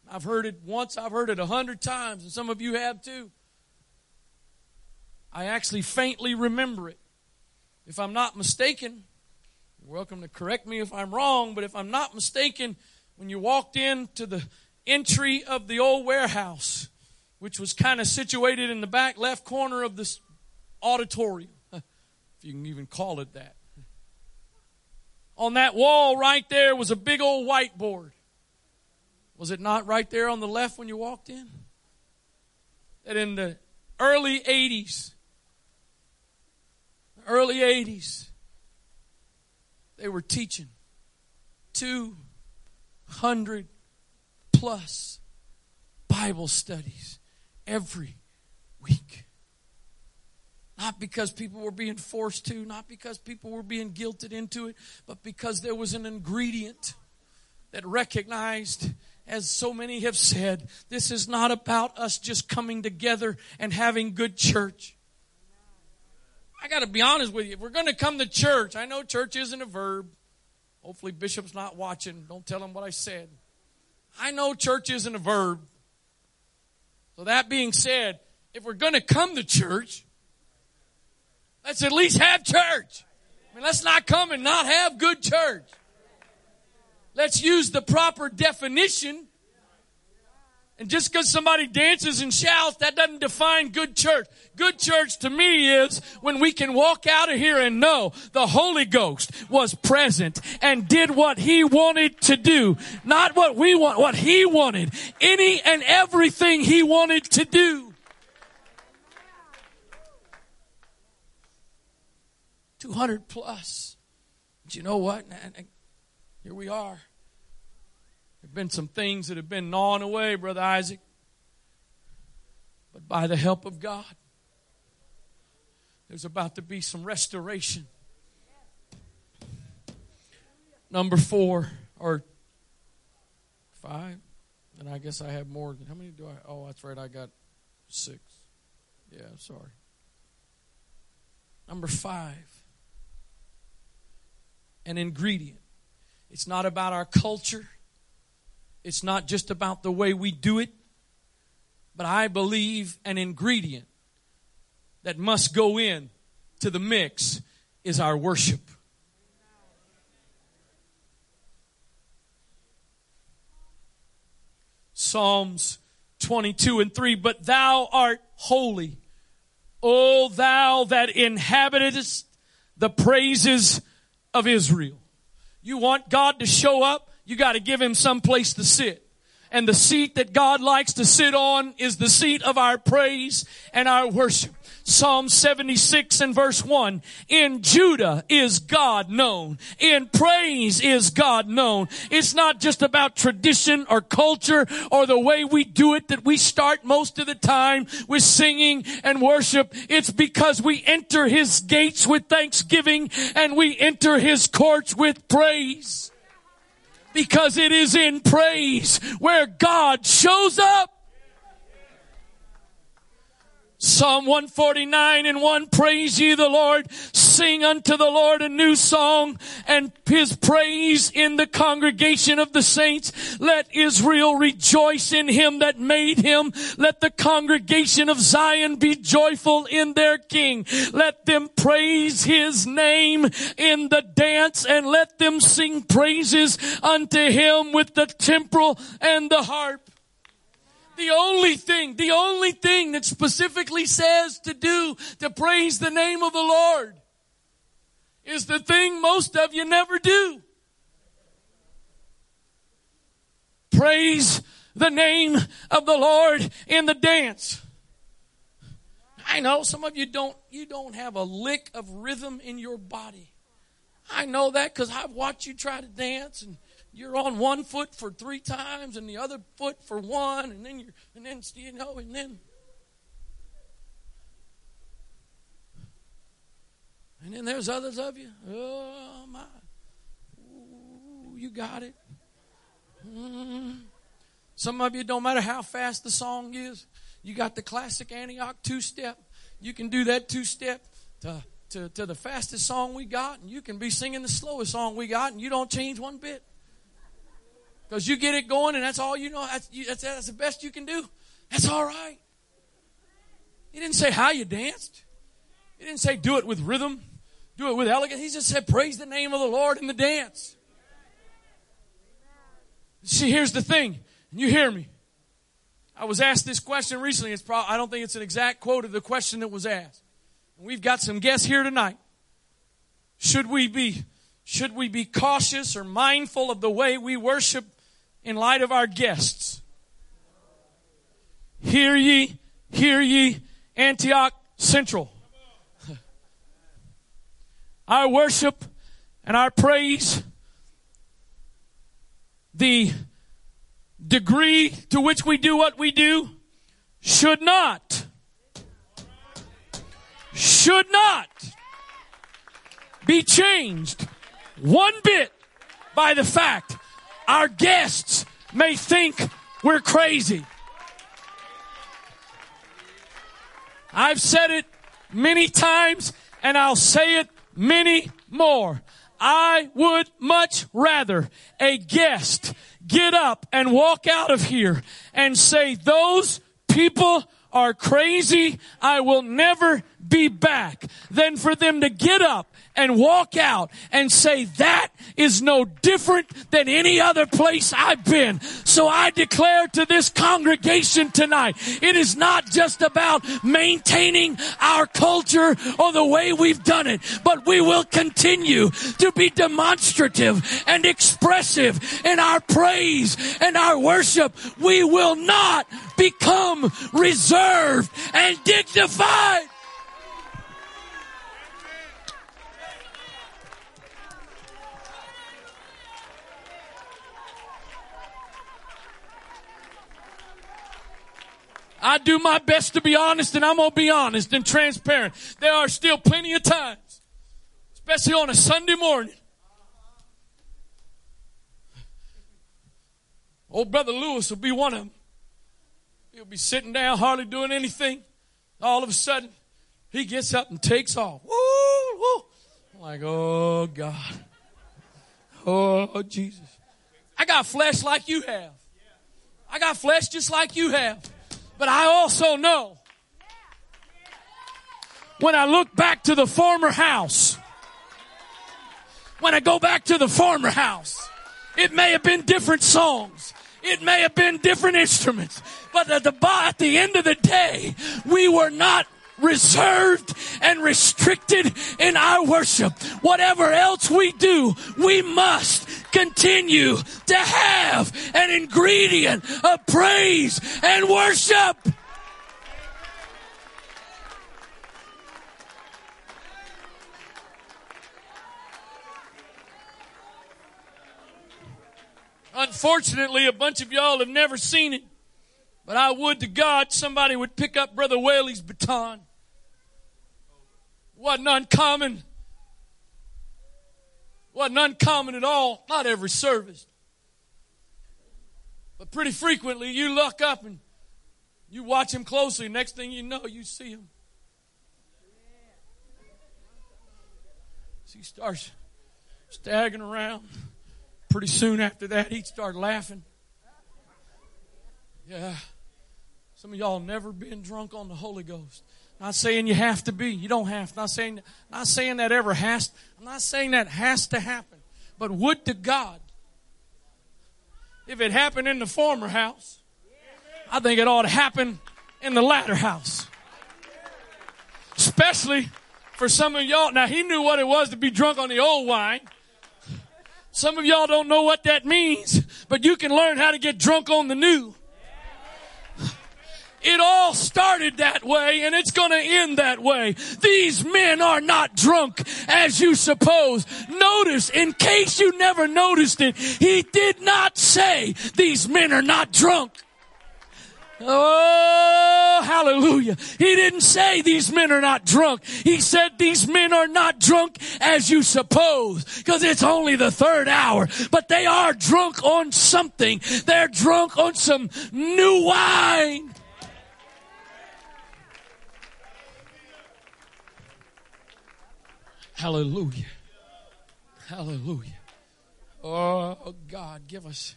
I've heard it once, I've heard it a hundred times, and some of you have too. I actually faintly remember it. If I'm not mistaken, welcome to correct me if I'm wrong, but if I'm not mistaken, when you walked into the entry of the old warehouse, which was kind of situated in the back left corner of this auditorium, if you can even call it that. On that wall right there was a big old whiteboard. Was it not right there on the left when you walked in? That in the early 80s, early 80s, they were teaching 200 plus Bible studies every week. Not because people were being forced to, not because people were being guilted into it, but because there was an ingredient that recognized, as so many have said, this is not about us just coming together and having good church. I got to be honest with you. If we're going to come to church, I know church isn't a verb. Hopefully, Bishop's not watching. Don't tell him what I said. I know church isn't a verb. So, that being said, if we're going to come to church, let's at least have church. I mean, let's not come and not have good church. Let's use the proper definition. And just because somebody dances and shouts, that doesn't define good church. Good church to me is when we can walk out of here and know the Holy Ghost was present and did what He wanted to do. Not what we want, what He wanted. Any and everything He wanted to do. 200 plus. But you know what? Here we are. Have been some things that have been gnawing away, Brother Isaac. But by the help of God, there's about to be some restoration. Number four, or five, and I guess I have more. How many do I? Oh, that's right, I got six. Yeah, sorry. Number five, an ingredient. It's not about our culture. It's not just about the way we do it. But I believe an ingredient that must go in to the mix is our worship. Psalms 22 and 3, but thou art holy, O thou that inhabitest the praises of Israel. You want God to show up, you got to give him some place to sit. And the seat that God likes to sit on is the seat of our praise and our worship. Psalm 76 and verse 1. In Judah is God known. In praise is God known. It's not just about tradition or culture or the way we do it that we start most of the time with singing and worship. It's because we enter His gates with thanksgiving and we enter His courts with praise because it is in praise where God shows up. Psalm 149 and 1, praise ye the Lord. Sing unto the Lord a new song and his praise in the congregation of the saints. Let Israel rejoice in him that made him. Let the congregation of Zion be joyful in their king. Let them praise his name in the dance and let them sing praises unto him with the timbrel and the harp the only thing, the only thing that specifically says to do to praise the name of the Lord is the thing most of you never do. Praise the name of the Lord in the dance. I know some of you don't, you don't have a lick of rhythm in your body. I know that because I've watched you try to dance and you're on one foot for three times and the other foot for one, and then you're, and then, you know, and then. And then there's others of you. Oh, my. Ooh, you got it. Mm. Some of you, don't matter how fast the song is, you got the classic Antioch two step. You can do that two step to, to, to the fastest song we got, and you can be singing the slowest song we got, and you don't change one bit. Because you get it going and that's all you know. That's, you, that's, that's the best you can do. That's all right. He didn't say how you danced. He didn't say do it with rhythm, do it with elegance. He just said praise the name of the Lord in the dance. See, here's the thing, and you hear me. I was asked this question recently. It's probably, I don't think it's an exact quote of the question that was asked. And we've got some guests here tonight. Should we be, should we be cautious or mindful of the way we worship in light of our guests. Hear ye, hear ye, Antioch Central. Our worship and our praise, the degree to which we do what we do, should not, should not be changed one bit by the fact our guests may think we're crazy. I've said it many times and I'll say it many more. I would much rather a guest get up and walk out of here and say, those people are crazy. I will never be back than for them to get up and walk out and say that is no different than any other place I've been. So I declare to this congregation tonight, it is not just about maintaining our culture or the way we've done it, but we will continue to be demonstrative and expressive in our praise and our worship. We will not become reserved and dignified. I do my best to be honest and I'm going to be honest and transparent. There are still plenty of times, especially on a Sunday morning. Old brother Lewis will be one of them. He'll be sitting down, hardly doing anything. All of a sudden, he gets up and takes off. Woo, woo. I'm like, oh God. Oh Jesus. I got flesh like you have. I got flesh just like you have. But I also know when I look back to the former house, when I go back to the former house, it may have been different songs. It may have been different instruments, but at the, at the end of the day, we were not reserved and restricted in our worship. Whatever else we do, we must continue to have an ingredient of praise and worship. Unfortunately, a bunch of y'all have never seen it, but I would to God somebody would pick up Brother Whaley's baton wasn't uncommon. Wasn't uncommon at all. Not every service. But pretty frequently you look up and you watch him closely. Next thing you know, you see him. he starts staggering around. Pretty soon after that, he'd start laughing. Yeah. Some of y'all never been drunk on the Holy Ghost. Not saying you have to be. You don't have. Not saying, not saying that ever has. I'm not saying that has to happen. But would to God, if it happened in the former house, I think it ought to happen in the latter house. Especially for some of y'all. Now he knew what it was to be drunk on the old wine. Some of y'all don't know what that means, but you can learn how to get drunk on the new. It all started that way and it's going to end that way. These men are not drunk as you suppose. Notice, in case you never noticed it, he did not say these men are not drunk. Oh, hallelujah. He didn't say these men are not drunk. He said these men are not drunk as you suppose because it's only the third hour, but they are drunk on something. They're drunk on some new wine. Hallelujah. Hallelujah. Oh, God, give us.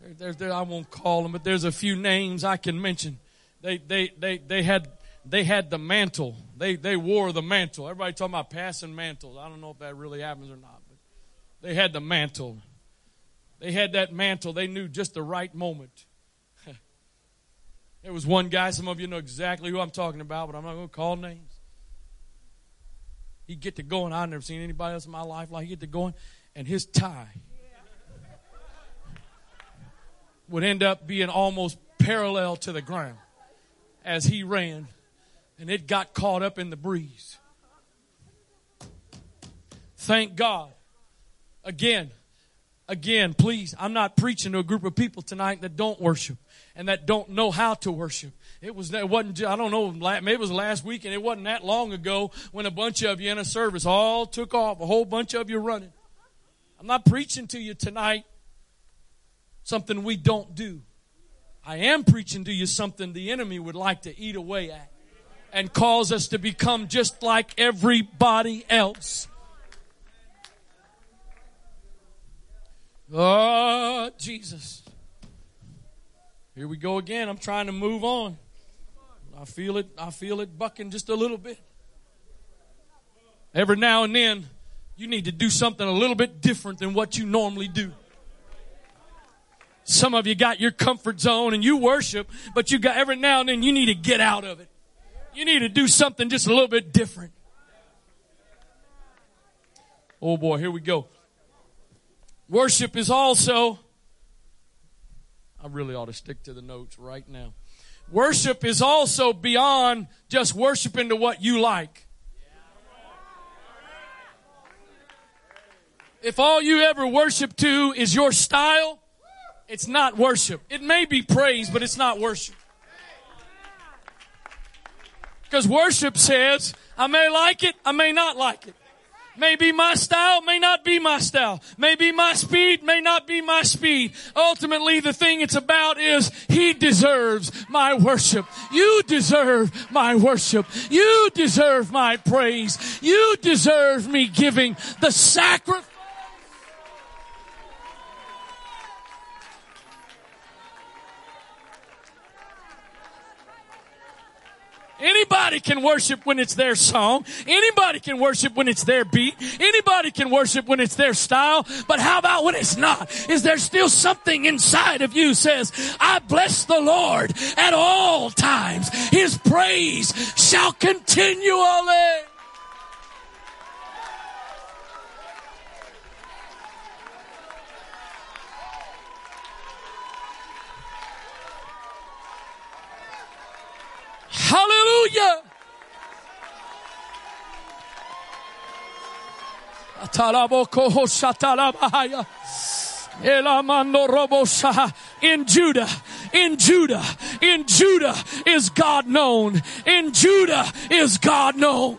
There, there, there, I won't call them, but there's a few names I can mention. They, they, they, they had, they had the mantle. They, they wore the mantle. Everybody talking about passing mantles. I don't know if that really happens or not, but they had the mantle. They had that mantle. They knew just the right moment. there was one guy, some of you know exactly who I'm talking about, but I'm not going to call names. He'd get to going. I've never seen anybody else in my life like he'd get to going. And his tie would end up being almost parallel to the ground as he ran. And it got caught up in the breeze. Thank God. Again, again, please, I'm not preaching to a group of people tonight that don't worship and that don't know how to worship. It was, it wasn't, I don't know, maybe it was last week and it wasn't that long ago when a bunch of you in a service all took off, a whole bunch of you running. I'm not preaching to you tonight something we don't do. I am preaching to you something the enemy would like to eat away at and cause us to become just like everybody else. Oh, Jesus. Here we go again. I'm trying to move on. I feel it. I feel it bucking just a little bit. Every now and then, you need to do something a little bit different than what you normally do. Some of you got your comfort zone and you worship, but you got every now and then you need to get out of it. You need to do something just a little bit different. Oh boy, here we go. Worship is also, I really ought to stick to the notes right now. Worship is also beyond just worshiping to what you like. If all you ever worship to is your style, it's not worship. It may be praise, but it's not worship. Because worship says, I may like it, I may not like it. May be my style, may not be my style. May be my speed, may not be my speed. Ultimately, the thing it's about is He deserves my worship. You deserve my worship. You deserve my praise. You deserve me giving the sacrifice Anybody can worship when it's their song. Anybody can worship when it's their beat. Anybody can worship when it's their style. But how about when it's not? Is there still something inside of you says, I bless the Lord at all times. His praise shall continually. In Judah, in Judah, in Judah is God known. In Judah is God known.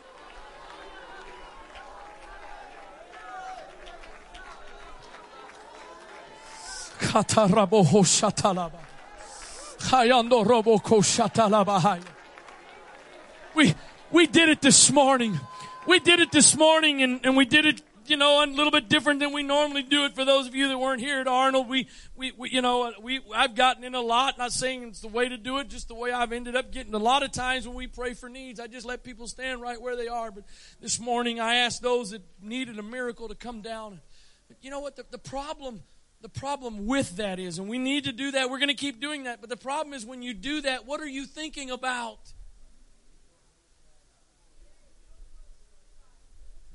We, we did it this morning. We did it this morning and, and we did it, you know, a little bit different than we normally do it. For those of you that weren't here at Arnold, we, we, we you know, we, I've gotten in a lot, not saying it's the way to do it, just the way I've ended up getting a lot of times when we pray for needs, I just let people stand right where they are. But this morning I asked those that needed a miracle to come down. But you know what? The, the problem, the problem with that is, and we need to do that, we're going to keep doing that. But the problem is when you do that, what are you thinking about?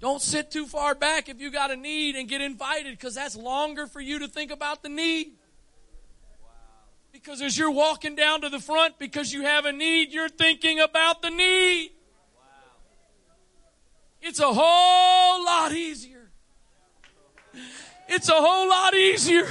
Don't sit too far back if you got a need and get invited because that's longer for you to think about the need. Because as you're walking down to the front because you have a need, you're thinking about the need. It's a whole lot easier. It's a whole lot easier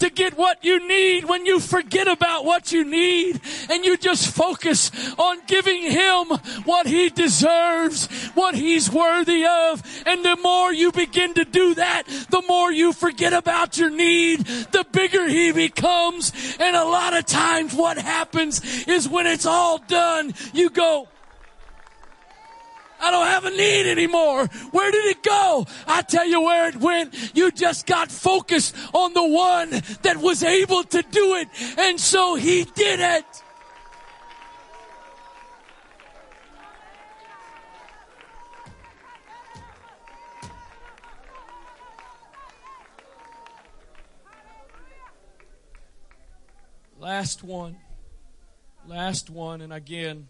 to get what you need when you forget about what you need and you just focus on giving him what he deserves, what he's worthy of. And the more you begin to do that, the more you forget about your need, the bigger he becomes. And a lot of times what happens is when it's all done, you go, I don't have a need anymore. Where did it go? I tell you where it went. You just got focused on the one that was able to do it. And so he did it. Last one. Last one. And again,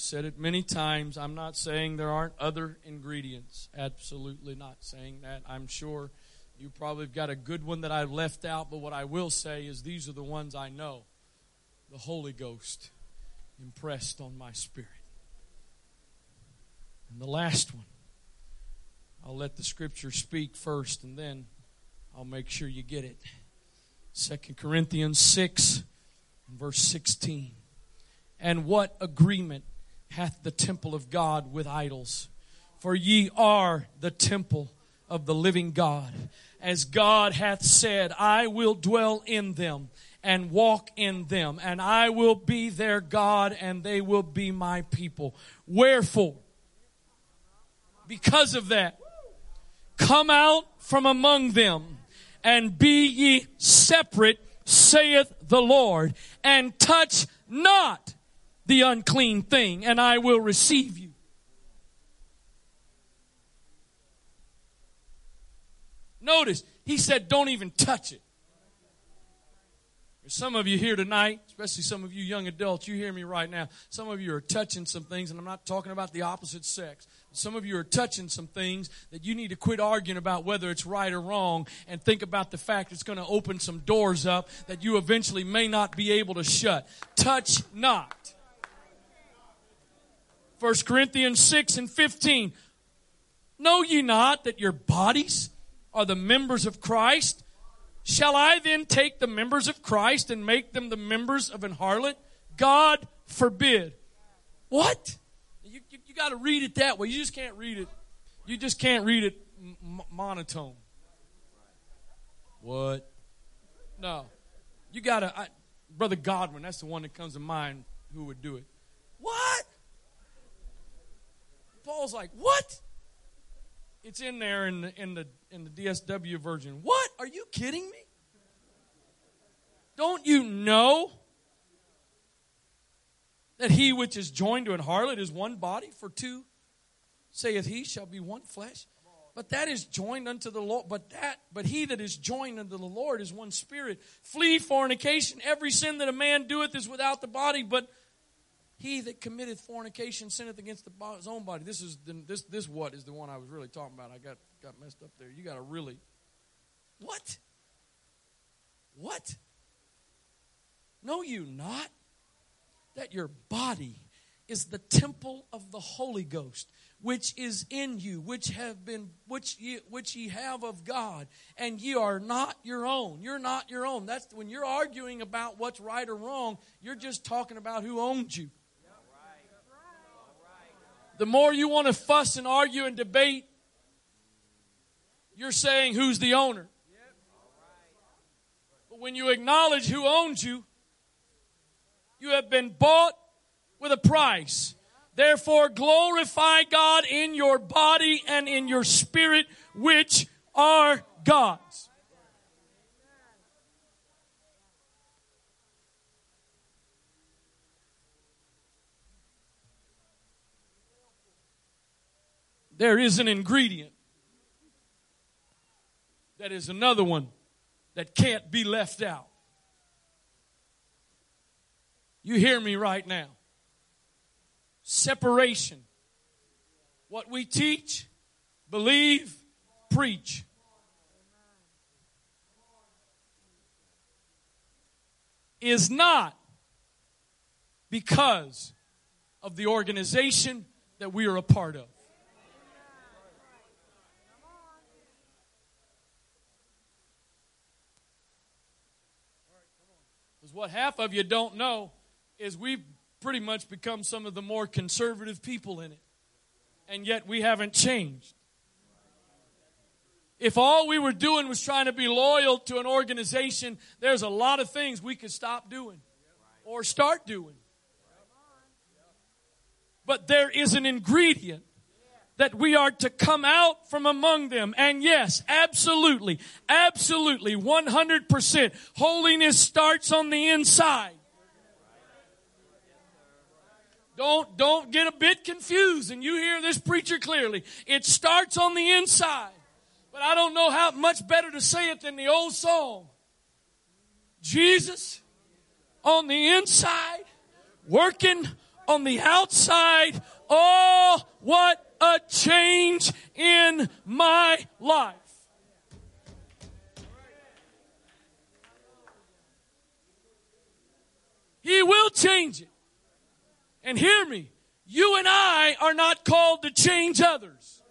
Said it many times. I'm not saying there aren't other ingredients. Absolutely not saying that. I'm sure you probably have got a good one that I've left out, but what I will say is these are the ones I know. The Holy Ghost impressed on my spirit. And the last one, I'll let the scripture speak first and then I'll make sure you get it. Second Corinthians 6, verse 16. And what agreement hath the temple of God with idols. For ye are the temple of the living God. As God hath said, I will dwell in them and walk in them, and I will be their God, and they will be my people. Wherefore, because of that, come out from among them and be ye separate, saith the Lord, and touch not the unclean thing, and I will receive you. Notice, he said, don't even touch it. Some of you here tonight, especially some of you young adults, you hear me right now. Some of you are touching some things, and I'm not talking about the opposite sex. Some of you are touching some things that you need to quit arguing about whether it's right or wrong and think about the fact it's going to open some doors up that you eventually may not be able to shut. Touch not. 1 Corinthians 6 and 15. Know ye not that your bodies are the members of Christ? Shall I then take the members of Christ and make them the members of an harlot? God forbid. What? You, you, you got to read it that way. You just can't read it. You just can't read it m- monotone. What? No. You got to, Brother Godwin, that's the one that comes to mind who would do it. What? Paul's like, what? It's in there in the, in the in the DSW version. What? Are you kidding me? Don't you know that he which is joined to an harlot is one body? For two, saith he, shall be one flesh. But that is joined unto the Lord. But that, but he that is joined unto the Lord is one spirit. Flee fornication. Every sin that a man doeth is without the body, but he that committeth fornication sinneth against the, his own body. This is the, this this what is the one I was really talking about. I got got messed up there. You got to really what? What? Know you not that your body is the temple of the Holy Ghost, which is in you, which have been which ye, which ye have of God, and ye are not your own. You're not your own. That's when you're arguing about what's right or wrong. You're just talking about who owns you. The more you want to fuss and argue and debate, you're saying who's the owner. But when you acknowledge who owns you, you have been bought with a price. Therefore, glorify God in your body and in your spirit, which are God's. There is an ingredient that is another one that can't be left out. You hear me right now. Separation. What we teach, believe, preach. Is not because of the organization that we are a part of. What half of you don't know is we've pretty much become some of the more conservative people in it. And yet we haven't changed. If all we were doing was trying to be loyal to an organization, there's a lot of things we could stop doing or start doing. But there is an ingredient that we are to come out from among them. And yes, absolutely, absolutely, 100%. Holiness starts on the inside. Don't, don't get a bit confused and you hear this preacher clearly. It starts on the inside. But I don't know how much better to say it than the old song. Jesus on the inside, working on the outside. Oh, what a change in my life. He will change it. And hear me, you and I are not called to change others.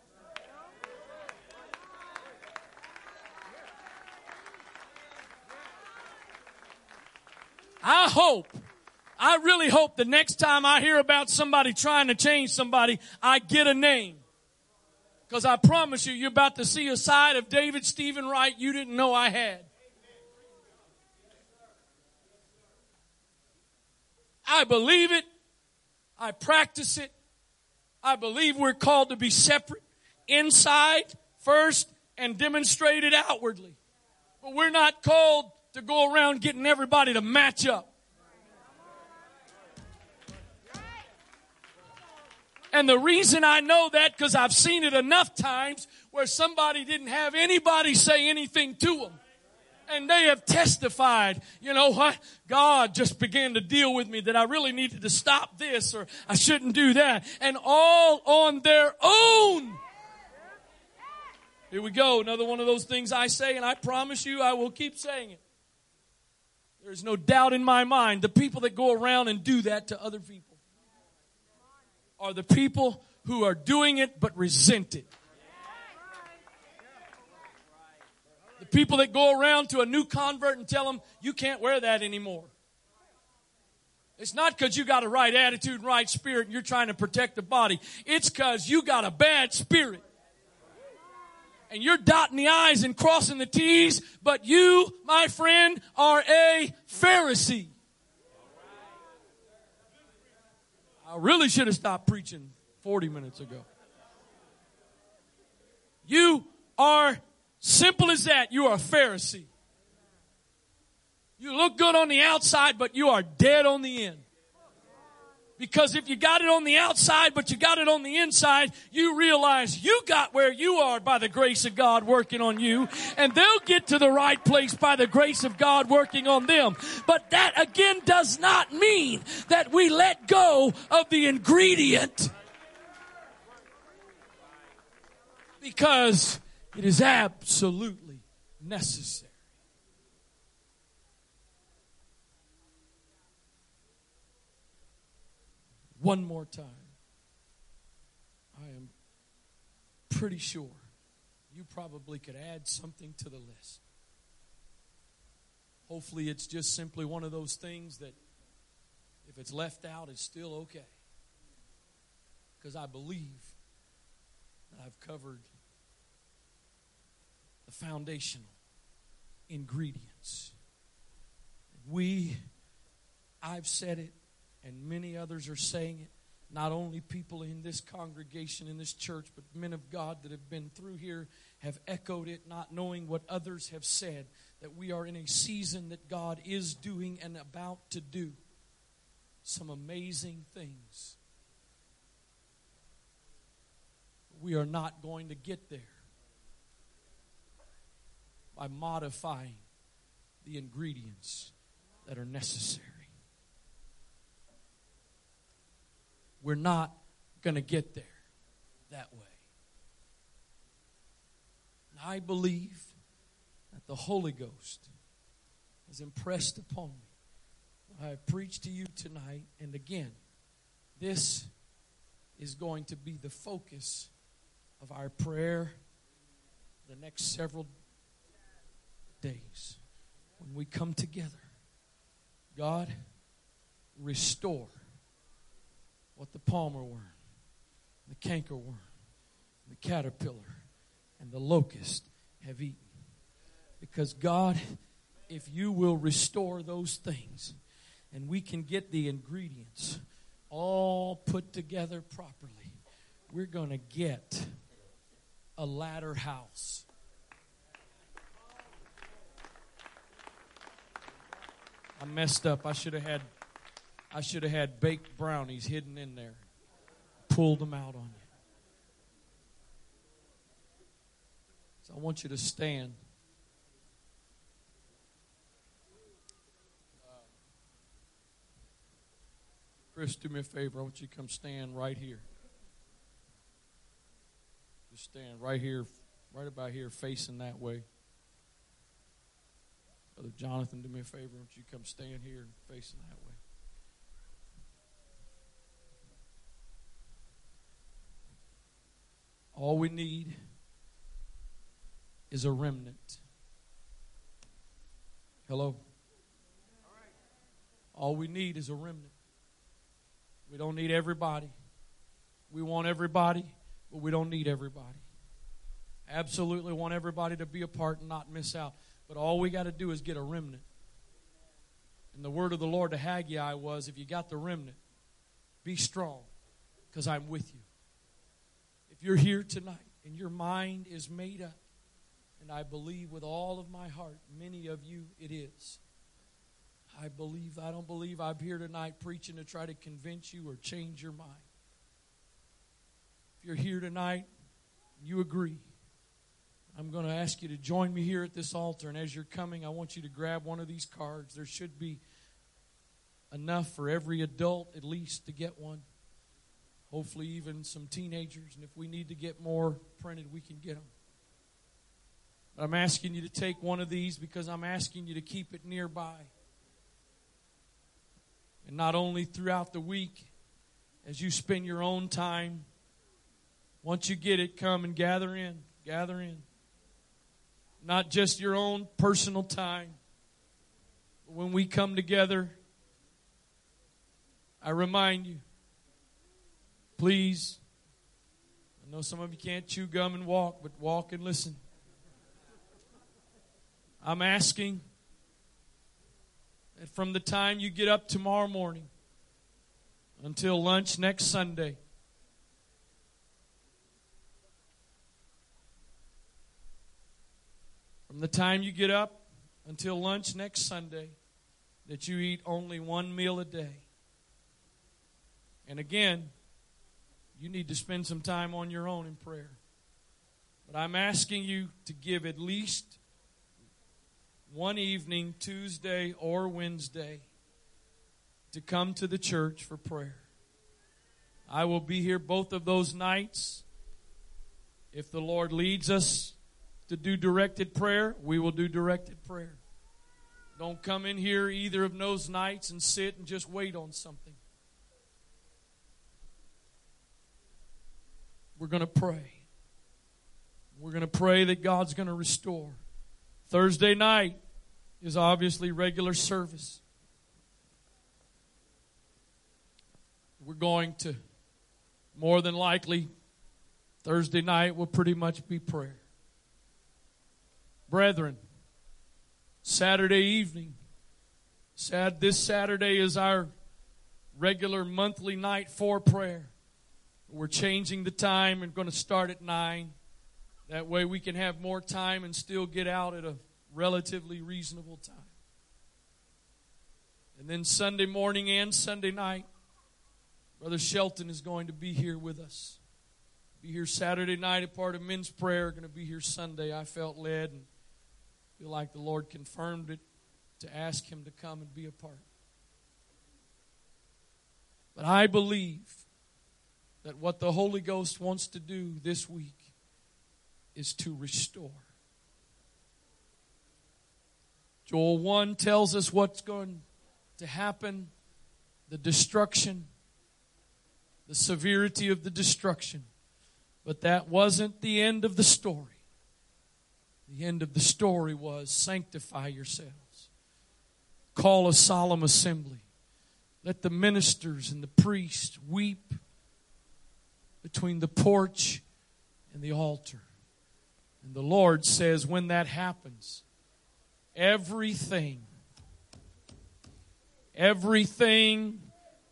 I hope I really hope the next time I hear about somebody trying to change somebody, I get a name. Because I promise you, you're about to see a side of David Stephen Wright you didn't know I had. I believe it. I practice it. I believe we're called to be separate inside first and demonstrated outwardly. But we're not called to go around getting everybody to match up. And the reason I know that because I've seen it enough times where somebody didn't have anybody say anything to them. And they have testified, you know what? God just began to deal with me that I really needed to stop this or I shouldn't do that. And all on their own. Here we go. Another one of those things I say, and I promise you I will keep saying it. There's no doubt in my mind the people that go around and do that to other people are the people who are doing it but resent it. The people that go around to a new convert and tell them, you can't wear that anymore. It's not because you got a right attitude and right spirit and you're trying to protect the body. It's because you got a bad spirit. And you're dotting the I's and crossing the T's, but you, my friend, are a Pharisee. I really should have stopped preaching 40 minutes ago. You are simple as that. You are a Pharisee. You look good on the outside, but you are dead on the end. Because if you got it on the outside, but you got it on the inside, you realize you got where you are by the grace of God working on you, and they'll get to the right place by the grace of God working on them. But that again does not mean that we let go of the ingredient. Because it is absolutely necessary. One more time. I am pretty sure you probably could add something to the list. Hopefully, it's just simply one of those things that if it's left out, it's still okay. Because I believe I've covered the foundational ingredients. We, I've said it, and many others are saying it. Not only people in this congregation, in this church, but men of God that have been through here have echoed it, not knowing what others have said, that we are in a season that God is doing and about to do some amazing things. We are not going to get there by modifying the ingredients that are necessary. We're not going to get there that way. And I believe that the Holy Ghost has impressed upon me I preached to you tonight. And again, this is going to be the focus of our prayer the next several days when we come together. God, restore what the palmer worm, the canker worm, the caterpillar, and the locust have eaten. Because God, if you will restore those things and we can get the ingredients all put together properly, we're going to get a latter house. I messed up. I should have had I should have had baked brownies hidden in there. Pulled them out on you. So I want you to stand. Chris, do me a favor. I want you to come stand right here. Just stand right here, right about here, facing that way. Brother Jonathan, do me a favor. I want you to come stand here facing that way. All we need is a remnant. Hello? All we need is a remnant. We don't need everybody. We want everybody, but we don't need everybody. Absolutely want everybody to be a part and not miss out. But all we got to do is get a remnant. And the word of the Lord to Haggai was if you got the remnant, be strong, because I'm with you. If you're here tonight and your mind is made up And I believe with all of my heart, many of you, it is. I believe, I don't believe I'm here tonight preaching to try to convince you or change your mind. If you're here tonight, you agree. I'm going to ask you to join me here at this altar. And as you're coming, I want you to grab one of these cards. There should be enough for every adult at least to get one. Hopefully, even some teenagers. And if we need to get more printed, we can get them. But I'm asking you to take one of these because I'm asking you to keep it nearby. And not only throughout the week, as you spend your own time, once you get it, come and gather in. Gather in. Not just your own personal time. When we come together, I remind you, please, I know some of you can't chew gum and walk, but walk and listen. I'm asking that from the time you get up tomorrow morning until lunch next Sunday, from the time you get up until lunch next Sunday, that you eat only one meal a day. And again, you need to spend some time on your own in prayer. But I'm asking you to give at least one evening, Tuesday or Wednesday, to come to the church for prayer. I will be here both of those nights. If the Lord leads us to do directed prayer, we will do directed prayer. Don't come in here either of those nights and sit and just wait on something. We're going to pray. We're going to pray that God's going to restore. Thursday night is obviously regular service. We're going to, more than likely, Thursday night will pretty much be prayer. Brethren, Saturday evening, sad, this Saturday is our regular monthly night for prayer. We're changing the time and going to start at 9. That way we can have more time and still get out at a relatively reasonable time. And then Sunday morning and Sunday night, Brother Shelton is going to be here with us. Be here Saturday night, a part of men's prayer. Going to be here Sunday. I felt led and feel like the Lord confirmed it to ask him to come and be a part. But I believe that what the Holy Ghost wants to do this week is to restore. Joel 1 tells us what's going to happen the destruction, the severity of the destruction. But that wasn't the end of the story. The end of the story was sanctify yourselves, call a solemn assembly, let the ministers and the priests weep between the porch and the altar. And the Lord says, when that happens, everything, everything,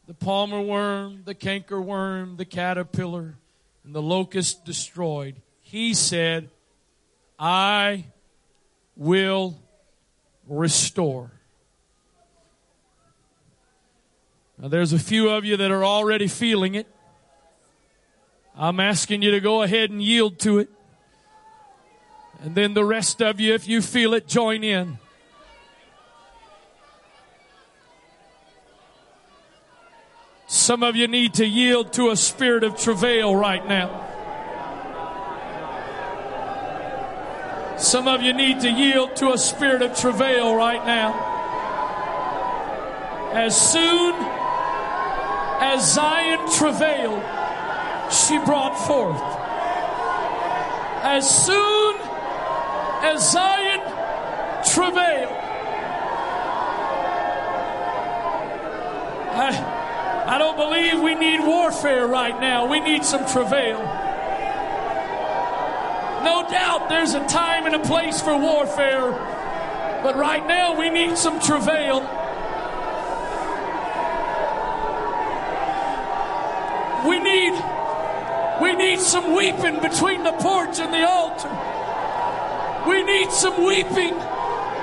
the palmer worm, the canker worm, the caterpillar, and the locust destroyed, he said, I will restore. Now, there's a few of you that are already feeling it. I'm asking you to go ahead and yield to it. And then the rest of you, if you feel it, join in. Some of you need to yield to a spirit of travail right now. Some of you need to yield to a spirit of travail right now. As soon as Zion travailed, she brought forth. As soon as Zion travailed, I, I don't believe we need warfare right now. We need some travail. No doubt there's a time and a place for warfare, but right now we need some travail. We need we need some weeping between the porch and the altar. We need some weeping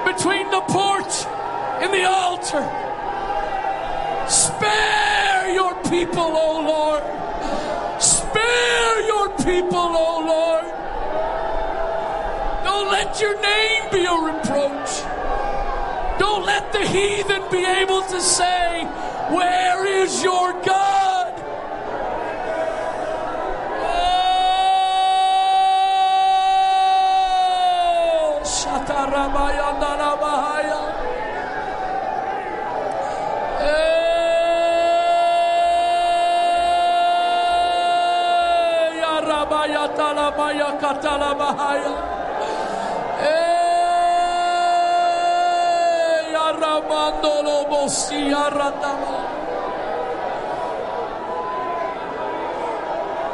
between the porch and the altar. Spare your people, O Lord. Spare your people, O Lord. Don't let your name be a reproach. Don't let the heathen be able to say, Where is your God?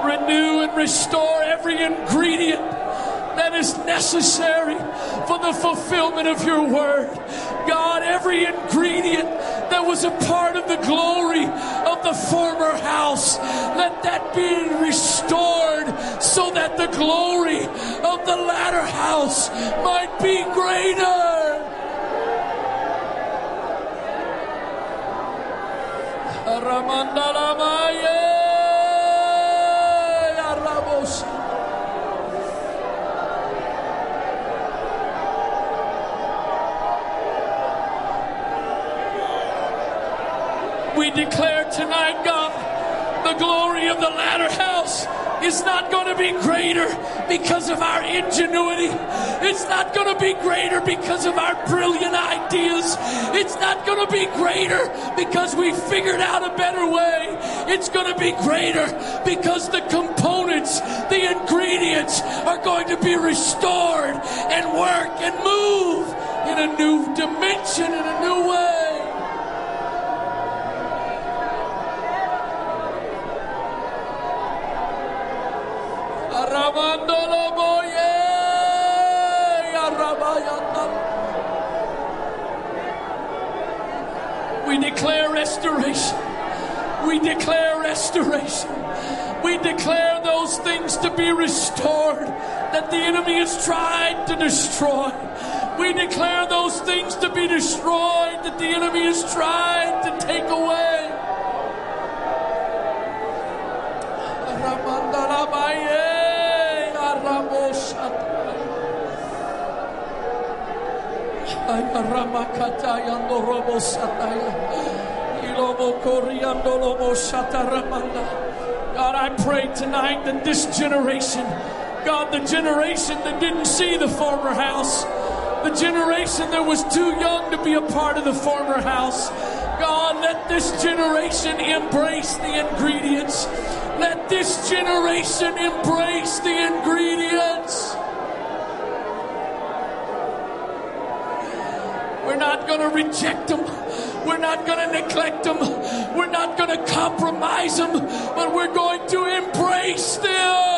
Renew and restore every ingredient that is necessary for the fulfillment of your word. God, every ingredient that was a part of the glory of the former house, let that be restored so that the glory of the latter house might be greater. Ramandalamaye, tonight, God, the glory of the latter house is not going to be greater because of our ingenuity. It's not going to be greater because of our brilliant ideas. It's not going to be greater because we figured out a better way. It's going to be greater because the components, the ingredients are going to be restored and work and move in a new dimension, to destroy. We declare those things to be destroyed that the enemy has tried to take away. God, I pray tonight that this generation, God, the generation that didn't see the former house, the generation that was too young to be a part of the former house, God, let this generation embrace the ingredients. Let this generation embrace the ingredients. We're not going to reject them. We're not going to neglect them. We're not going to compromise them, but we're going to embrace them.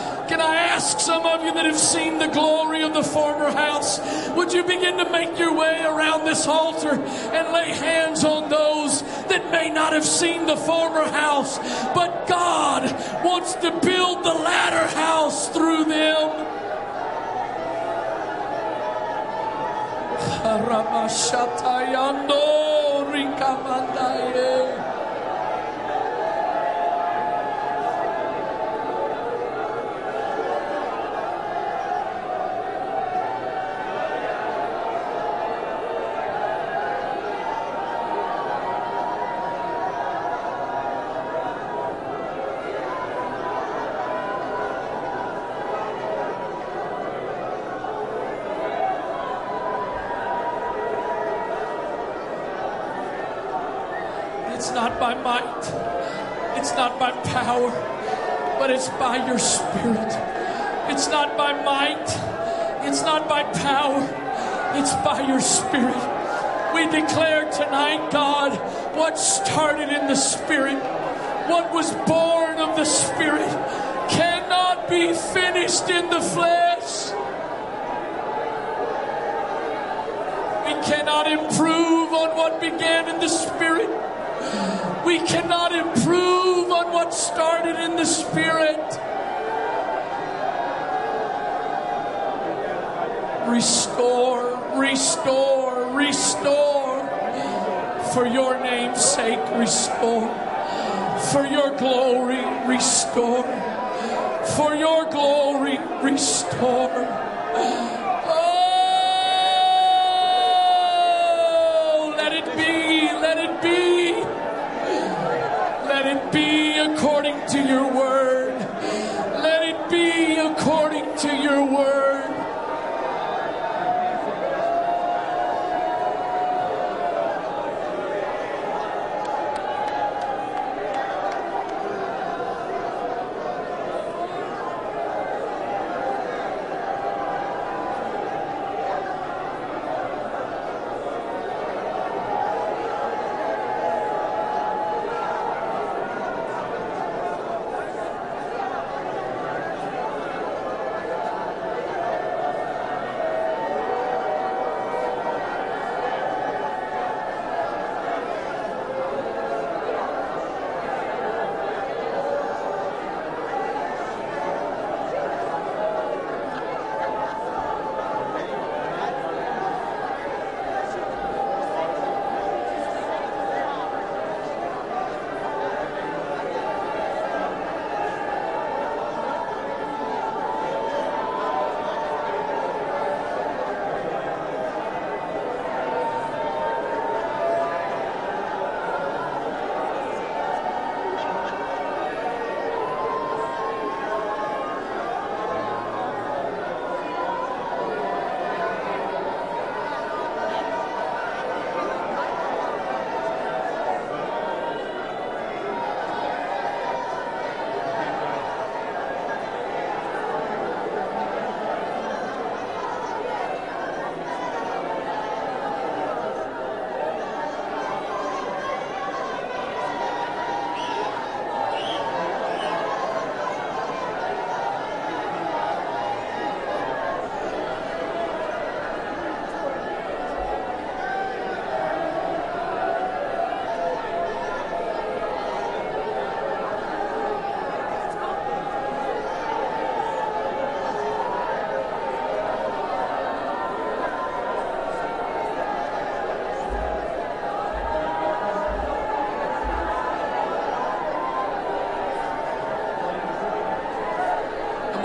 Can I ask some of you that have seen the glory of the former house? Would you begin to make your way around this altar and lay hands on those that may not have seen the former house, but God wants to build the latter house through them? Rikamandaye. It's not by might, it's not by power, but it's by your spirit. It's not by might, it's not by power, it's by your spirit. We declare tonight, God, what started in the spirit, what was born of the Spirit cannot be finished in the flesh. We cannot improve on what began in the Spirit. We cannot improve on what started in the Spirit. Restore, restore, restore. For your name's sake, restore. For your glory, restore. For your glory, restore.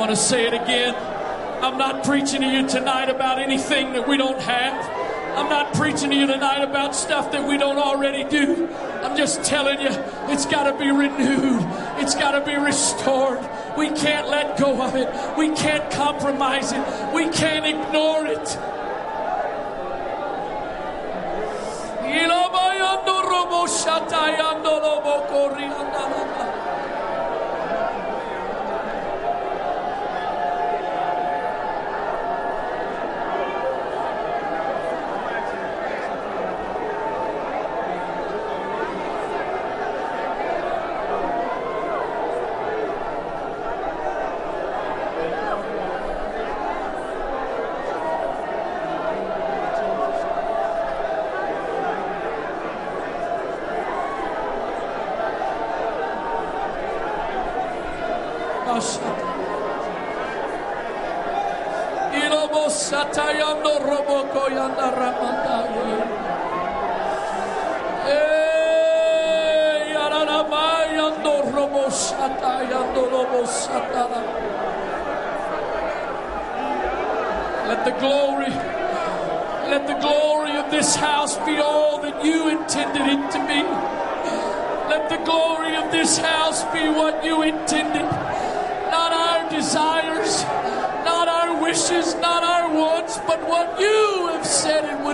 Want to say it again. I'm not preaching to you tonight about anything that we don't have. I'm not preaching to you tonight about stuff that we don't already do. I'm just telling you, it's got to be renewed. It's got to be restored. We can't let go of it. We can't compromise it. We can't ignore it. Let the glory, let the glory of this house be all that you intended it to be. Let the glory of this house be what you intended. Not our desires, not our wishes, not our wants, but what you have said it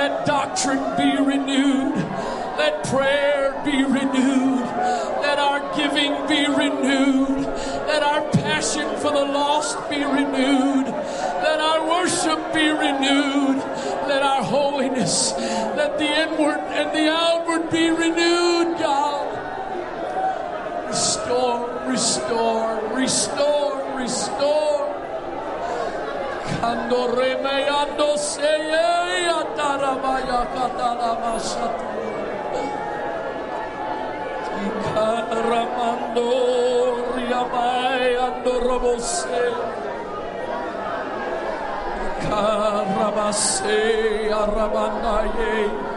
Let doctrine be renewed. Let prayer be renewed. Let our giving be renewed. Let our passion for the lost be renewed. Let our worship be renewed. Let our holiness, let the inward and the outward be renewed, God. Restore, restore, restore, restore. Seye ataramaya kataramashat. Ikaramando riamai andorobose. Karabase arabandaye.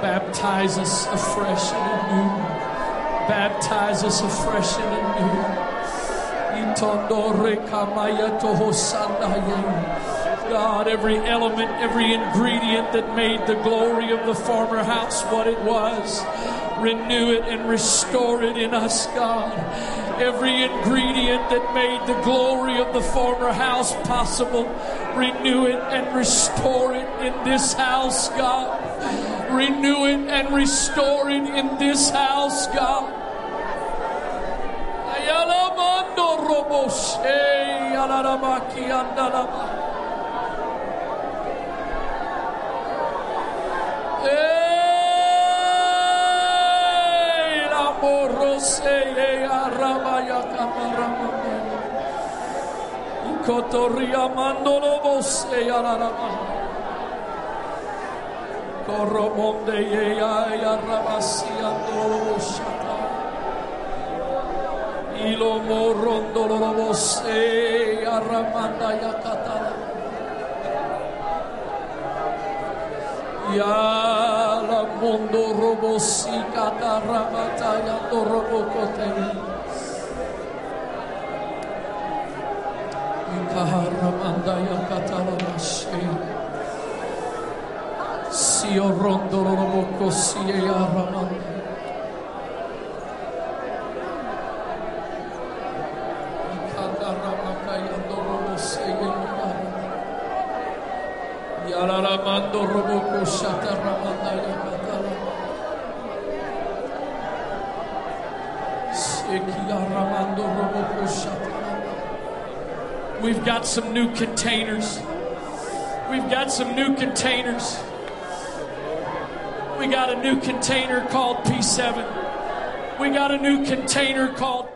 Baptize us afresh and anew. Baptize us afresh and anew. God, every element, every ingredient that made the glory of the former house what it was, renew it and restore it in us, God. Every ingredient that made the glory of the former house possible, renew it and restore it in this house, God. Renew it and restore it in this house, God. Hey, la Kotoria mandolo bose alarama. Koromonde ye ya rabasi andolo shata. Ilo morondolo aramanda ya mondo robo si catarabataia do robo cotei. Incaharramandaia cataramashe. Sio rondo robo così e arramandaia. Yalara mando robo We've got some new containers. We've got some new containers. We got a new container called P7. We got a new container called